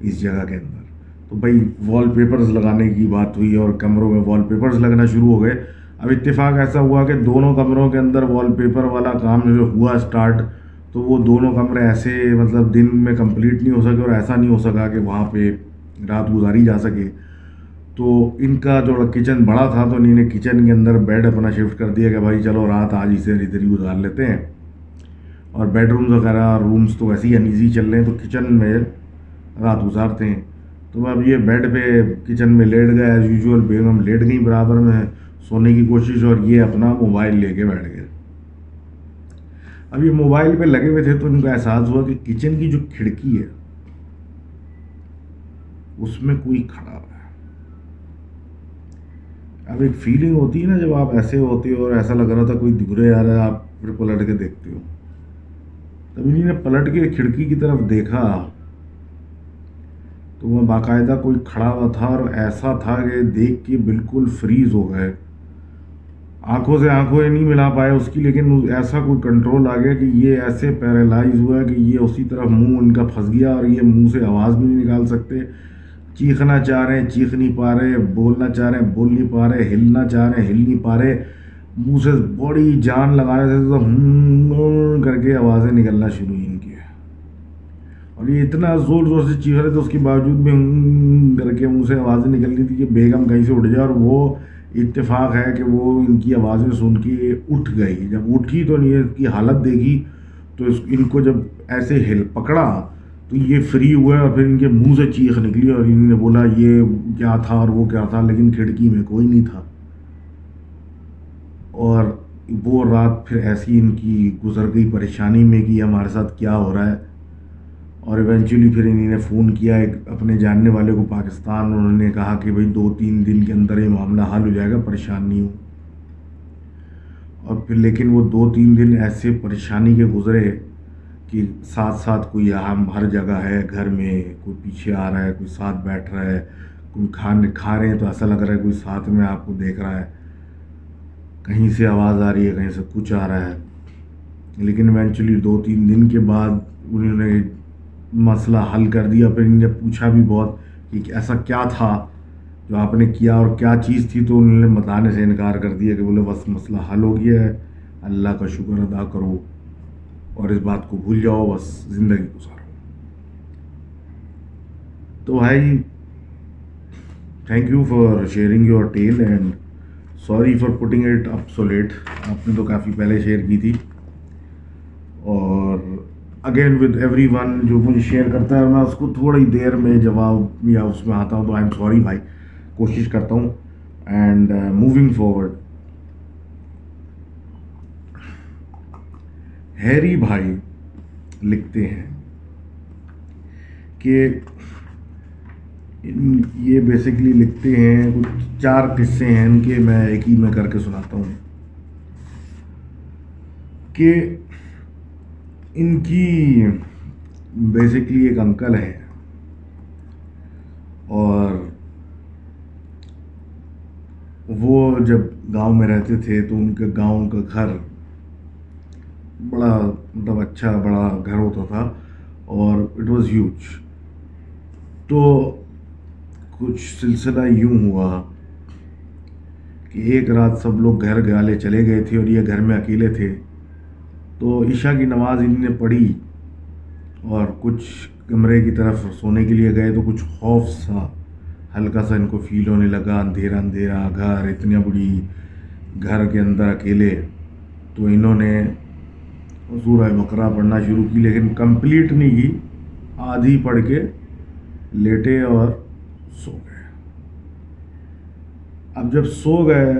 اس جگہ کے اندر۔ تو بھائی وال پیپرز لگانے کی بات ہوئی اور کمروں میں وال پیپرز لگنا شروع ہو گئے۔ اب اتفاق ایسا ہوا کہ دونوں کمروں کے اندر وال پیپر والا کام جو ہوا اسٹارٹ تو وہ دونوں کمرے ایسے مطلب دن میں کمپلیٹ نہیں ہو سکے اور ایسا نہیں ہو سکا کہ وہاں پہ رات گزاری جا سکے۔ تو ان کا جو کچن بڑا تھا تو انہیں کچن کے اندر بیڈ اپنا شفٹ کر دیا کہ بھائی چلو رات آج اسے ادھر ہی گزار لیتے ہیں۔ اور بیڈ رومز وغیرہ رومز تو ویسے ہی انیزی چل رہے ہیں تو کچن میں رات گزارتے ہیں۔ تو اب یہ بیڈ پہ کچن میں لیٹ گئے ایز یوزول بیگم لیٹ گئیں برابر میں، سونے کی کوشش اور یہ اپنا موبائل لے کے بیٹھ گئے۔ اب یہ موبائل پہ لگے ہوئے تھے تو ان کو احساس ہوا کہ کچن کی جو کھڑکی ہے، اس میں کوئی کھڑا ہے۔ اب ایک فیلنگ ہوتی ہے نا جب آپ ایسے ہوتے ہو اور ایسا لگ رہا تھا کوئی دورے آ رہا ہے، آپ پھر پلٹ کے دیکھتے ہو۔ تب انہیں نے پلٹ کے کھڑکی کی طرف دیکھا۔ تو وہ باقاعدہ کوئی کھڑا ہوا تھا اور ایسا تھا کہ دیکھ کے بالکل فریز ہو گئے۔ آنکھوں سے آنکھوں یہ نہیں ملا پائے اس کی، لیکن ایسا کوئی کنٹرول آ گیا کہ یہ ایسے پیرالائز ہوا کہ یہ اسی طرف منہ ان کا پھنس گیا اور یہ منہ سے آواز بھی نہیں نکال سکتے۔ چیخنا چاہ رہے ہیں، چیخ نہیں پا رہے، بولنا چاہ رہے ہیں، بول نہیں پا رہے، ہلنا چاہ رہے ہیں، ہل نہیں پا رہے۔ منہ سے بڑی جان لگانے سے تو کر کے آوازیں نکلنا شروع ان کی اور یہ اتنا زور زور سے چیخ رہے تھے، اس کے باوجود بھی کر کے منہ سے آوازیں نکلنی تھی کہ بیگم کہیں سے اٹھ جائے اور وہ اتفاق ہے کہ وہ ان کی آوازیں سن کے اٹھ گئی۔ جب اٹھی تو یہ کی حالت دیکھی، تو اس ان کو جب ایسے ہل پکڑا تو یہ فری ہوئے اور پھر ان کے منہ سے چیخ نکلی اور انہوں نے بولا یہ کیا تھا اور وہ کیا تھا، لیکن کھڑکی میں کوئی نہیں تھا۔ اور وہ رات پھر ایسی ان کی گزر گئی پریشانی میں کہ ہمارے ساتھ کیا ہو رہا ہے۔ اور ایونچولی پھر انہیں نے فون کیا ایک اپنے جاننے والے کو پاکستان انہوں نے کہا کہ بھائی دو تین دن کے اندر یہ معاملہ حل ہو جائے گا، پریشان نہیں ہو اور پھر لیکن وہ دو تین دن ایسے پریشانی کے گزرے کہ ساتھ ساتھ کوئی اہم ہر جگہ ہے، گھر میں کوئی پیچھے آ رہا ہے، کوئی ساتھ بیٹھ رہا ہے، کوئی کھانے کھا رہے ہیں تو ایسا لگ رہا ہے کوئی ساتھ میں آپ کو دیکھ رہا ہے۔ کہیں سے آواز آ رہی ہے، کہیں سے کچھ آ رہا ہے۔ لیکن ایونچولی دو تین دن کے بعد انہوں نے مسئلہ حل کر دیا۔ پھر ان نے پوچھا بھی بہت کہ ایسا کیا تھا جو آپ نے کیا اور کیا چیز تھی؟ تو انہوں نے بتانے سے انکار کر دیا کہ بولے، بس مسئلہ حل ہو گیا ہے۔ اللہ کا شکر ادا کرو۔ اور اس بات کو بھول جاؤ، بس زندگی گزارو۔ تو بھائی thank you for sharing your tale and sorry for putting it up so late آپ نے تو کافی پہلے شیئر کی تھی۔ اور اگین ود ایوری ون جو مجھے شیئر کرتا ہے، میں اس کو تھوڑی دیر میں جواب یا اس میں آتا ہوں۔ تو آئی ایم سوری بھائی، کوشش کرتا ہوں۔ اینڈ موونگ فارورڈ ہیری بھائی لکھتے ہیں کہ یہ بیسکلی لکھتے ہیں، کچھ چار قصے ہیں ان کے، میں ایک ہی میں کر کے سناتا ہوں۔ کہ ان کی بیسکلی ایک انکل ہے اور وہ جب گاؤں میں رہتے تھے تو ان کے گاؤں کا گھر بڑا مطلب اچھا بڑا گھر ہوتا تھا اور اٹ واز ہیوج تو کچھ سلسلہ یوں ہوا کہ ایک رات سب لوگ گھر گالے چلے گئے تھے اور یہ گھر میں اکیلے تھے۔ تو عشاء کی نماز ان نے پڑھی اور کچھ کمرے کی طرف سونے کے لیے گئے تو کچھ خوف سا ہلکا سا ان کو فیل ہونے لگا، اندھیرا اندھیرا، گھر اتنی بڑی، گھر کے اندر اکیلے۔ تو انہوں نے سورہ بقرہ پڑھنا شروع کی، لیکن کمپلیٹ نہیں کی، آدھی پڑھ کے لیٹے اور سو گئے۔ اب جب سو گئے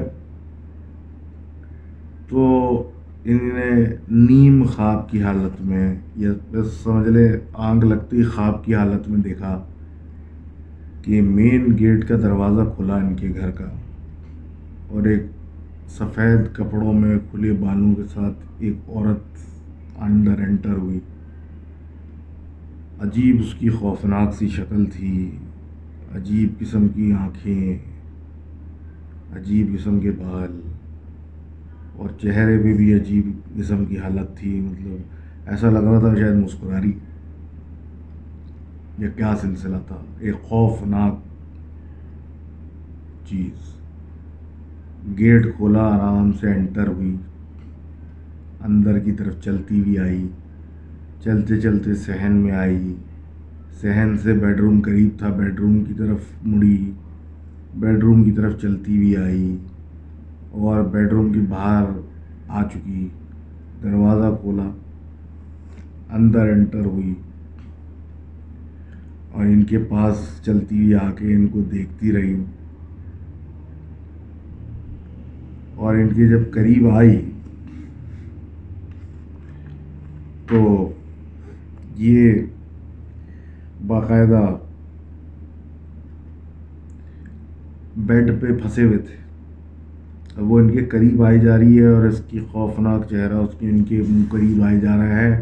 تو انہوں نے نیم خواب کی حالت میں، یا بس سمجھ لے آنکھ لگتی خواب کی حالت میں دیکھا کہ مین گیٹ کا دروازہ کھلا ان کے گھر کا، اور ایک سفید کپڑوں میں کھلے بالوں کے ساتھ ایک عورت انڈر انٹر ہوئی۔ عجیب اس کی خوفناک سی شکل تھی۔ عجیب قسم کی آنکھیں، عجیب قسم کے بال، اور چہرے پہ بھی عجیب قسم کی حالت تھی۔ مطلب ایسا لگ رہا تھا شاید مسکراری۔ یا کیا سلسلہ تھا؟ ایک خوفناک چیز۔ گیٹ کھولا آرام سے انٹر ہوئی۔ اندر کی طرف چلتی بھی آئی، چلتے چلتے صحن میں آئی۔ صحن سے بیڈ روم قریب تھا، بیڈ روم کی طرف مڑی، بیڈ روم کی طرف چلتی بھی آئی اور بیڈ روم کی باہر آ چکی۔ دروازہ کھولا، اندر انٹر ہوئی اور ان کے پاس چلتی ہوئی آ کے ان کو دیکھتی رہی اور ان کے جب قریب آئی تو یہ باقاعدہ بیڈ پہ پھنسے ہوئے تھے۔ وہ ان کے قریب آئی جا رہی ہے اور اس کی خوفناک چہرہ، اس کے ان کے منہ قریب آئی جا رہا ہے۔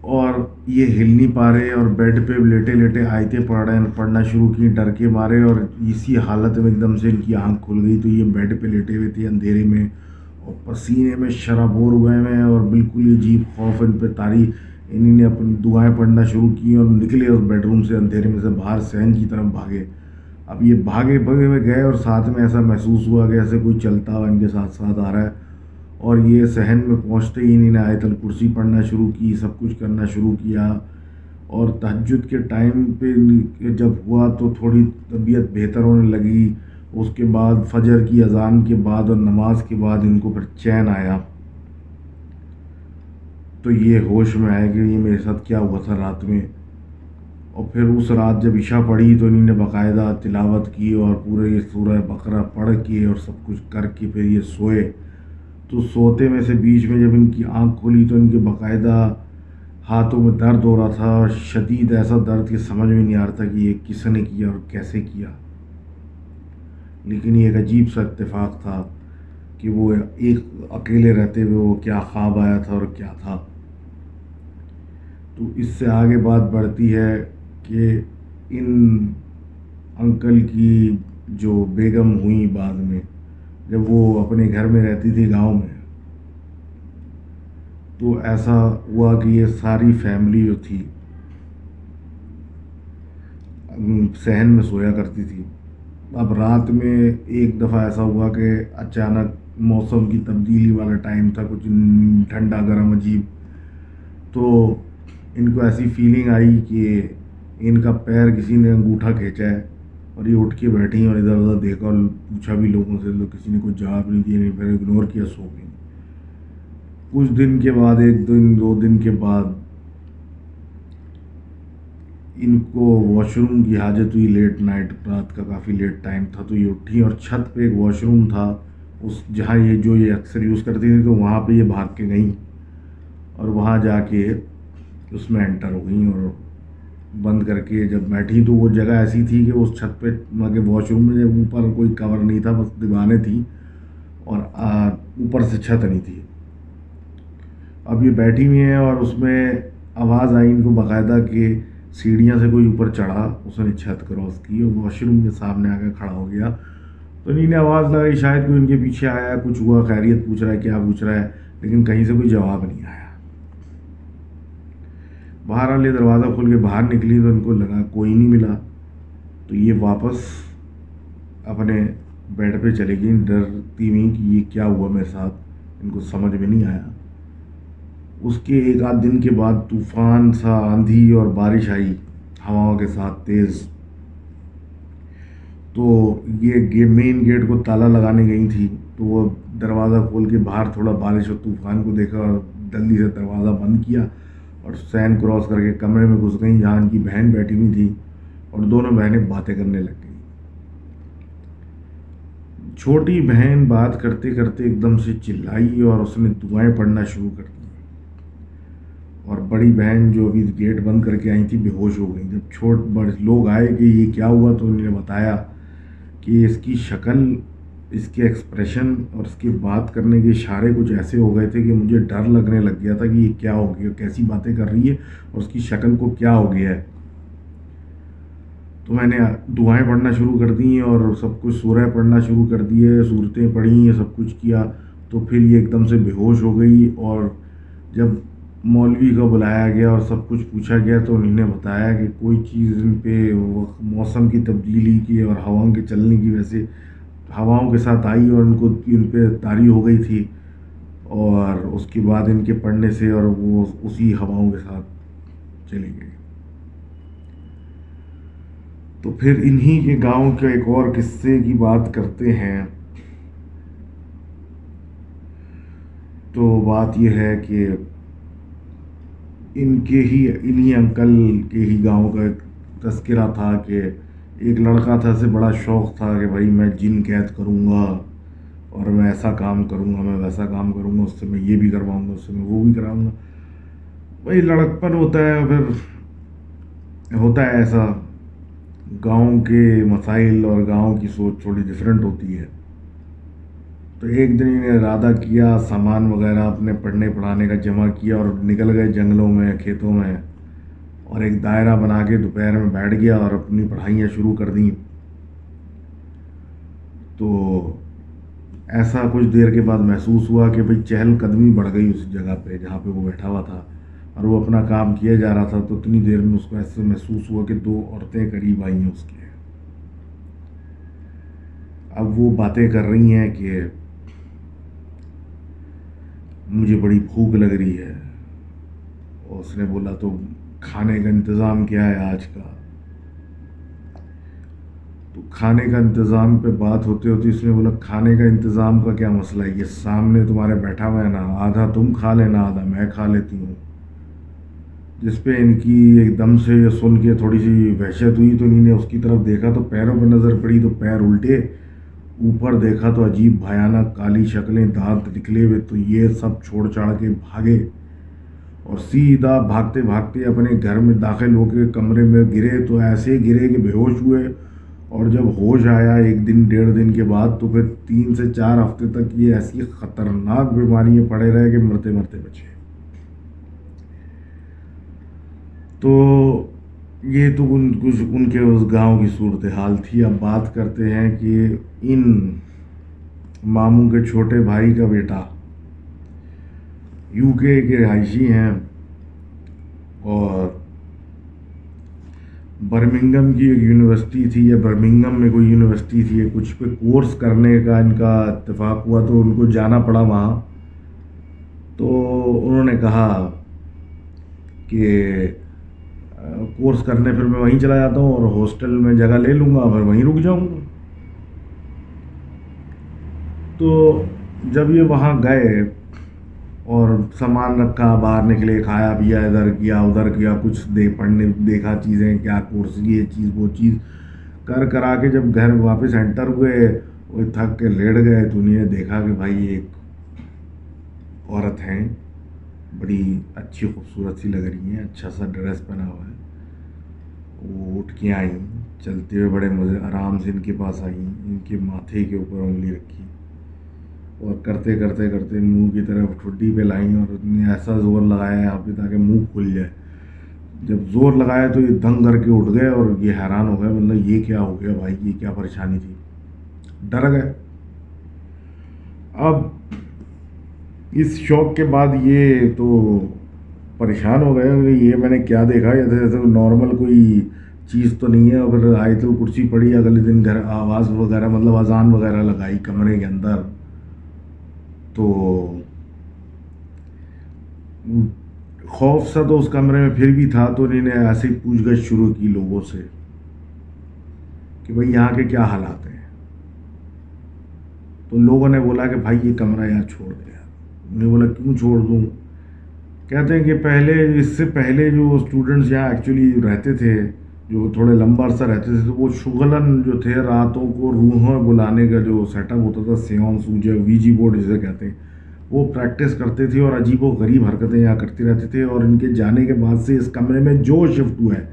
اور یہ ہل نہیں پا رہے اور بیڈ پہ لیٹے لیٹے آیتیں پڑھ رہے ہیں، پڑھنا شروع کی، ڈر کے مارے اور اسی حالت میں ایک دم سے ان کی آنکھ کھل گئی۔ تو یہ بیڈ پہ لیٹے ہوئے تھے اندھیرے میں۔ اور پسینے میں شرابور ہوئے ہیں اور بالکل یہ عجیب خوف ان پہ تاری انہیں نے اپنی دعائیں پڑھنا شروع کی اور نکلے اس بیڈ روم سے اندھیرے میں سے باہر سہن کی طرف بھاگے۔ اب یہ بھاگے بھگے ہوئے گئے اور ساتھ میں ایسا محسوس ہوا کہ ایسے کوئی چلتا ہوا ان کے ساتھ ساتھ آ رہا ہے۔ اور یہ صحن میں پہنچتے ہی انہیں نے آیت الکرسی پڑھنا شروع کی، سب کچھ کرنا شروع کیا۔ اور تہجد کے ٹائم پہ جب ہوا تو تھوڑی طبیعت بہتر ہونے لگی۔ اس کے بعد فجر کی اذان کے بعد اور نماز کے بعد ان کو پھر چین آیا۔ تو یہ ہوش میں آئے کہ یہ میرے ساتھ کیا ہوا تھا رات میں۔ اور پھر اس رات جب عشاء پڑھی تو انہوں نے باقاعدہ تلاوت کی اور پورے یہ سورہ بقرہ پڑھ کے اور سب کچھ کر کے پھر یہ سوئے۔ تو سوتے میں سے بیچ میں جب ان کی آنکھ کھلی تو ان کے باقاعدہ ہاتھوں میں درد ہو رہا تھا اور شدید ایسا درد کہ سمجھ میں نہیں آ رہا تھا کہ یہ کس نے کیا اور کیسے کیا۔ لیکن یہ ایک عجیب سا اتفاق تھا کہ وہ ایک اکیلے رہتے ہوئے وہ کیا خواب آیا تھا اور کیا تھا۔ تو اس سے آگے بات بڑھتی ہے کہ ان انکل کی جو بیگم ہوئیں بعد میں، جب وہ اپنے گھر میں رہتی تھی گاؤں میں، تو ایسا ہوا کہ یہ ساری فیملی جو تھی صحن میں سویا کرتی تھی۔ اب رات میں ایک دفعہ ایسا ہوا کہ اچانک موسم کی تبدیلی والا ٹائم تھا، کچھ ٹھنڈا، گرم، عجیب۔ تو ان کو ایسی فیلنگ آئی کہ ان کا پیر کسی نے انگوٹھا کھینچا ہے اور یہ اٹھ کے بیٹھی اور ادھر ادھر دیکھا اور پوچھا بھی لوگوں سے تو کسی نے کوئی جواب نہیں دیا، نہیں پھر اگنور کیا، سو گئی کچھ دن کے بعد، ایک دن، دو دن کے بعد ان کو واش روم کی حاجت ہوئی لیٹ نائٹ رات کا کافی لیٹ ٹائم تھا تو یہ اٹھی اور چھت پہ ایک واش روم تھا، اس جہاں یہ جو یہ اکثر یوز کرتی تھی تو وہاں پہ یہ بھاگ کے گئیں اور وہاں جا کے اس میں انٹر ہو گئیں اور بند کر کے جب بیٹھی تو وہ جگہ ایسی تھی کہ اس چھت پہ کے واش روم میں جب اوپر کوئی کور نہیں تھا، بس دیوانیں تھیں اور اوپر سے چھت نہیں تھی۔ اب یہ بیٹھی ہوئی ہیں اور اس میں آواز آئی ان کو باقاعدہ کہ سیڑھیاں سے کوئی اوپر چڑھا اس نے چھت کراس کی اور واش روم کے سامنے آ کے کھڑا ہو گیا تو انہیں آواز لگائی شاید کوئی ان کے پیچھے آیا کچھ ہوا خیریت پوچھ رہا ہے کیا پوچھ رہا ہے لیکن کہیں سے کوئی جواب نہیں آیا باہر والے دروازہ کھول کے باہر نکلی تو ان کو لگا کوئی نہیں ملا تو یہ واپس اپنے بیڈ پہ چلے گئی ڈرتی ہوئی کہ یہ کیا ہوا میرے ساتھ ان کو سمجھ میں نہیں آیا اس کے ایک آدھ دن کے بعد طوفان سا آندھی اور بارش آئی، ہواؤں کے ساتھ تیز۔ تو یہ مین گیٹ کو تالا لگانے گئی تھی، تو وہ دروازہ کھول کے باہر تھوڑا بارش اور طوفان کو دیکھا اور جلدی سے دروازہ بند کیا اور سین کراس کر کے کمرے میں گھس گئیں جہاں ان کی بہن بیٹھی ہوئی تھی اور دونوں بہنیں باتیں کرنے لگ گئیں۔ چھوٹی بہن بات کرتے کرتے ایک دم سے چلائی اور اس نے دعائیں پڑھنا شروع کر دی۔ اور بڑی بہن جو ابھی گیٹ بند کر کے آئی تھی، بے ہوش ہو گئی۔ جب چھوٹ بڑے لوگ آئے کہ یہ کیا ہوا تو انہوں نے بتایا کہ اس کی شکل، اس کے ایکسپریشن اور اس کے بات کرنے کے اشارے کچھ ایسے ہو گئے تھے کہ مجھے ڈر لگنے لگ گیا تھا کہ یہ کیا ہو گیا، کیسی باتیں کر رہی ہے اور اس کی شکل کو کیا ہو گیا ہے۔ تو میں نے دعائیں پڑھنا شروع کر دی اور سب کچھ سورہ پڑھنا شروع کر دیے، صورتیں پڑھی سب کچھ کیا۔ تو پھر یہ ایک دم سے بے ہوش ہو گئی اور جب مولوی کو بلایا گیا اور سب کچھ پوچھا گیا تو انہوں نے بتایا کہ کوئی چیز ان پہ موسم کی تبدیلی کی اور ہواؤں کے چلنے کی وجہ سے ہواؤں کے ساتھ آئی اور ان کو ان پہ تاری ہو گئی تھی اور اس کے بعد ان کے پڑھنے سے اور وہ اسی ہواؤں کے ساتھ چلی گئی تو پھر انہی کے گاؤں کے ایک اور قصے کی بات کرتے ہیں۔ تو بات یہ ہے کہ ان کے ہی، انہی انکل کے ہی گاؤں کا ایک تذکرہ تھا کہ ایک لڑکا تھا سے بڑا شوق تھا کہ بھائی میں جن قید کروں گا اور میں ایسا کام کروں گا، میں ویسا کام کروں گا، اس سے میں یہ بھی کرواؤں گا، اس سے میں وہ بھی کراؤں گا۔ وہی لڑکپن ہوتا ہے، پھر ہوتا ہے ایسا۔ گاؤں کے مسائل اور گاؤں کی سوچ تھوڑی ڈفرینٹ ہوتی ہے۔ تو ایک دن انہیں ارادہ کیا، سامان وغیرہ اپنے پڑھنے پڑھانے کا جمع کیا اور نکل گئے جنگلوں میں، کھیتوں میں اور ایک دائرہ بنا کے دوپہر میں بیٹھ گیا اور اپنی پڑھائیاں شروع کر دیں۔ تو ایسا کچھ دیر کے بعد محسوس ہوا کہ بھئی چہل قدمی بڑھ گئی اس جگہ پہ جہاں پہ وہ بیٹھا ہوا تھا اور وہ اپنا کام کیا جا رہا تھا، تو اتنی دیر میں اس کو ایسے محسوس ہوا کہ دو عورتیں قریب آئی ہیں اس کے۔ اب وہ باتیں کر رہی ہیں کہ مجھے بڑی بھوک لگ رہی ہے۔ اور اس نے بولا، تو کھانے کا انتظام کیا ہے آج کا؟ تو کھانے کا انتظام پہ بات ہوتے ہوتی اس نے بولا، کھانے کا انتظام کا کیا مسئلہ ہے؟ یہ سامنے تمہارے بیٹھا ہوا ہے نا، آدھا تم کھا لینا، آدھا میں کھا لیتی ہوں۔ جس پہ ان کی ایک دم سے یہ سن کے تھوڑی سی وحشت ہوئی تو انہیں نے اس کی طرف دیکھا، تو پیروں پہ نظر پڑی، تو پیر الٹے۔ اوپر دیکھا تو عجیب بھیانک کالی شکلیں دانت نکلے ہوئے تو یہ سب چھوڑ چاڑ کے بھاگے اور سیدھا بھاگتے بھاگتے اپنے گھر میں داخل ہو کے کمرے میں گرے تو ایسے گرے کہ بے ہوش ہوئے اور جب ہوش آیا ایک دن ڈیڑھ دن کے بعد تو پھر تین سے چار ہفتے تک یہ ایسی خطرناک بیماریاں پڑے رہے کہ مرتے مرتے بچے۔ تو یہ تو ان کچھ ان کے اس گاؤں کی صورتحال تھی۔ اب بات کرتے ہیں کہ ان ماموں کے چھوٹے بھائی کا بیٹا یو کے کے رہائشی ہیں اور برمنگم کی ایک یونیورسٹی تھی یا برمنگم میں کوئی یونیورسٹی تھی، کچھ پہ کورس کرنے کا ان کا اتفاق ہوا تو ان کو جانا پڑا وہاں۔ تو انہوں نے کہا کہ کورس کرنے پھر میں وہیں چلا جاتا ہوں اور ہاسٹل میں جگہ لے لوں گا، پھر وہیں رک جاؤں گا۔ تو جب یہ وہاں گئے اور سامان رکھا، باہر نکلے، کھایا، پیا، ادھر کیا ادھر کیا، کچھ دے، پڑھنے، دیکھا چیزیں، کیا کورس یہ چیز، وہ چیز۔ کر، کرا کے جب گھر واپس انٹر ہوئے، وہ تھک کے لیٹ گئے۔ تو انہیں دیکھا کہ بھائی ایک عورت ہیں، بڑی اچھی، خوبصورت سی لگ رہی ہیں اچھا سا ڈریس پہنا ہوا ہے۔ وہ اٹھ کے آئیں، چلتے ہوئے بڑے مزے، آرام سے ان کے پاس آئیں، ان کے ماتھے کے اوپر انگلی رکھی اور کرتے کرتے کرتے منہ کی طرف ٹھڈی پہ لائیں اور نے ایسا زور لگایا یہاں پہ تاکہ منہ کھل جائے۔ جب زور لگایا تو یہ دنگ کر کے اٹھ گئے اور یہ حیران ہو گئے مطلب یہ کیا ہو گیا بھائی؟ یہ کیا پریشانی تھی؟ ڈر گئے۔ اب اس شوق کے بعد یہ تو پریشان ہو گئے یہ میں نے کیا دیکھا جیسے جیسے نارمل کوئی چیز تو نہیں ہے اور پھر آیت الکرسی پڑھی، اگلے دن گھر آواز وغیرہ مطلب اذان وغیرہ لگائی کمرے کے اندر۔ تو خوف سا تو اس کمرے میں پھر بھی تھا، تو انہیں نے ایسے ہی پوچھ گچھ شروع کی لوگوں سے کہ بھائی یہاں کے کیا حالات ہیں؟ تو لوگوں نے بولا کہ بھائی یہ کمرہ یہاں چھوڑ دیا۔ انہوں نے بولا کیوں چھوڑ دوں؟ کہتے ہیں کہ پہلے، اس سے پہلے جو اسٹوڈنٹس یہاں ایکچولی رہتے تھے، جو تھوڑے لمبا عرصہ رہتے تھے، تو وہ شغلن جو تھے، راتوں کو روحوں بلانے کا جو سیٹ اپ ہوتا تھا سیون سوجے وی جی بورڈ جسے کہتے ہیں، وہ پریکٹس کرتے تھے اور عجیب و غریب حرکتیں یہاں کرتے رہتے تھے اور ان کے جانے کے بعد سے اس کمرے میں جو شفٹ ہوا ہے،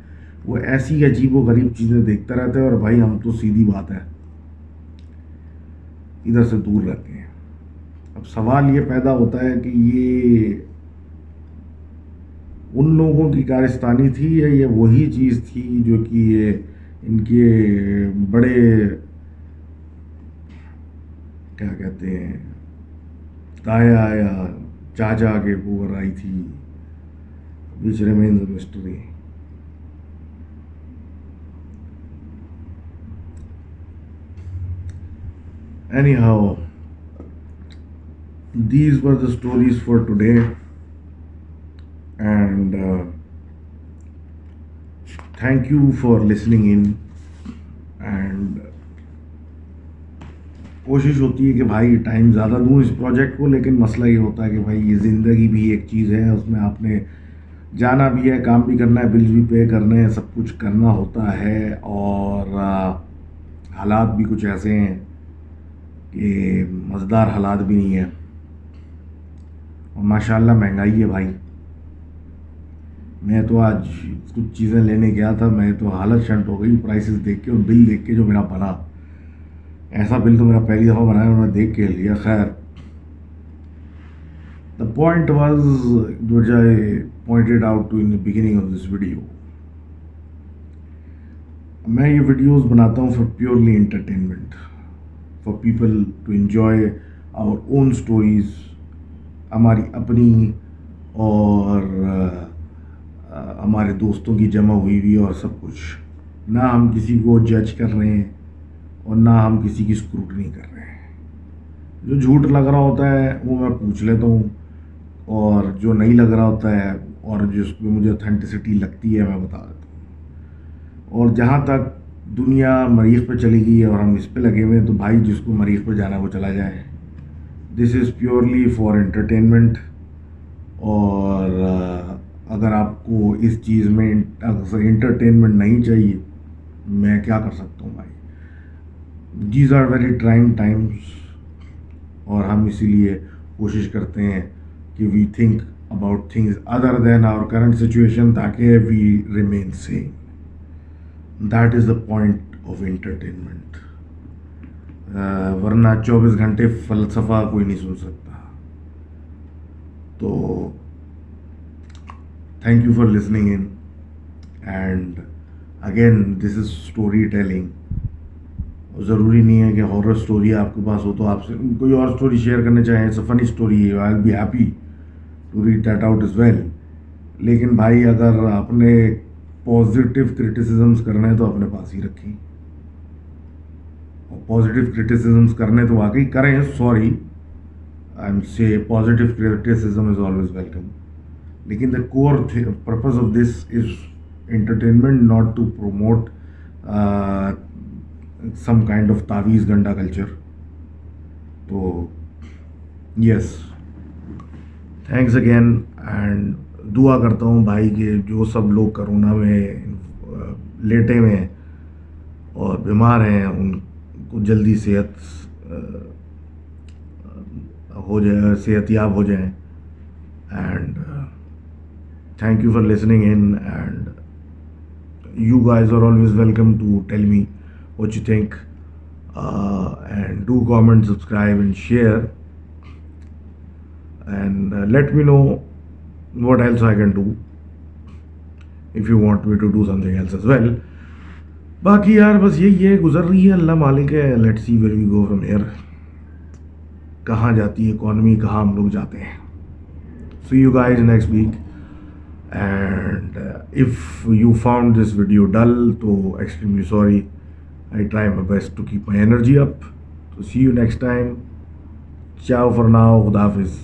وہ ایسی عجیب و غریب چیزیں دیکھتا رہتا ہے اور بھائی ہم تو سیدھی بات ہے۔ ادھر سے دور رہتے ہیں۔ اب سوال یہ پیدا ہوتا ہے کہ یہ ان لوگوں کی کارستانی تھی یا یہ وہی چیز تھی جو کہ یہ ان کے بڑے کیا کہتے ہیں، تایا یا چاچا کے اوپر آئی تھی which remains mystery anyhow these were the stories for today and thank you for listening in and کوشش ہوتی ہے کہ بھائی ٹائم زیادہ دوں اس پروجیکٹ کو، لیکن مسئلہ یہ ہوتا ہے کہ بھائی یہ زندگی بھی ایک چیز ہے، اس میں آپ نے جانا بھی ہے، کام بھی کرنا ہے بلز بھی پے کرنے ہیں، سب کچھ کرنا ہوتا ہے۔ اور حالات بھی کچھ ایسے ہیں کہ مزدار حالات بھی نہیں ہیں۔ اور ماشاء اللہ مہنگائی ہے بھائی۔ میں تو آج کچھ چیزیں لینے گیا تھا، میں تو حالت شنٹ ہو گئی پرائسز دیکھ کے اور بل دیکھ کے جو میرا بنا۔ ایسا بل تو میرا پہلی دفعہ بنایا انہوں نے دیکھ کے لیا۔ خیر the point was I pointed out to in beginning of this video میں یہ ویڈیوز بناتا ہوں for purely entertainment for people to enjoy our own stories ہماری اپنی اور ہمارے دوستوں کی جمع ہوئی ہوئی اور سب کچھ۔ نہ ہم کسی کو جج کر رہے ہیں اور نہ ہم کسی کی اسکروٹنی کر رہے ہیں۔ جو جھوٹ لگ رہا ہوتا ہے وہ میں پوچھ لیتا ہوں اور جو نہیں لگ رہا ہوتا ہے اور جس میں مجھے اتھینٹسٹی لگتی ہے میں بتا دیتا ہوں۔ اور جہاں تک دنیا مریخ پہ چلے گئی اور ہم اس پہ لگے ہوئے ہیں تو بھائی جس کو مریخ پہ جانا ہے وہ چلا جائے۔ This is purely for entertainment اور اگر آپ کو اس چیز میں انٹرٹینمنٹ نہیں چاہیے، میں کیا کر سکتا ہوں بھائی؟ These are very trying times اور ہم اسی لیے کوشش کرتے ہیں کہ we think about things other then our current situation تاکہ we remain same that is the point of entertainment ورنہ چوبیس گھنٹے فلسفہ کوئی نہیں سن سکتا۔ تو thank you for listening in and again this is story telling ضروری نہیں ہے کہ ہارر اسٹوری آپ کے پاس ہو تو آپ سے کوئی اور اسٹوری شیئر کرنا چاہیں. It's a funny story I be happy to read that out as well لیکن بھائی، اگر آپ نے پازیٹیو کرٹیسزمس کرنے ہیں تو اپنے پاس ہی رکھیں. اور پازیٹیو کرٹیسزمس کرنے تو واقعی کریں. Sorry I am say positive criticism is always welcome لیکن the core purpose of this is entertainment not to promote some kind of تعویذ گنڈا کلچر تو یس تھینکس اگین اینڈ دعا کرتا ہوں بھائی کہ جو سب لوگ کرونا میں لیٹے ہوئے ہیں اور بیمار ہیں ان کو جلدی صحت ہو جائے صحت یاب ہو جائیں and thank you for listening in and you guys are always welcome to tell me what you think uh, and do comment subscribe and share. And uh, let me know what else I can do if you want me to do something else as well. باقی یار بس یہی ہے گزر رہی ہے اللہ مالک ہے let see where we go from here کہاں جاتی ہے اکانومی کہاں ہم لوگ جاتے ہیں see you guys next week and if you found this video dull تو extremely sorry I try my best to keep my energy up to see you next time ciao for now خدا حافظ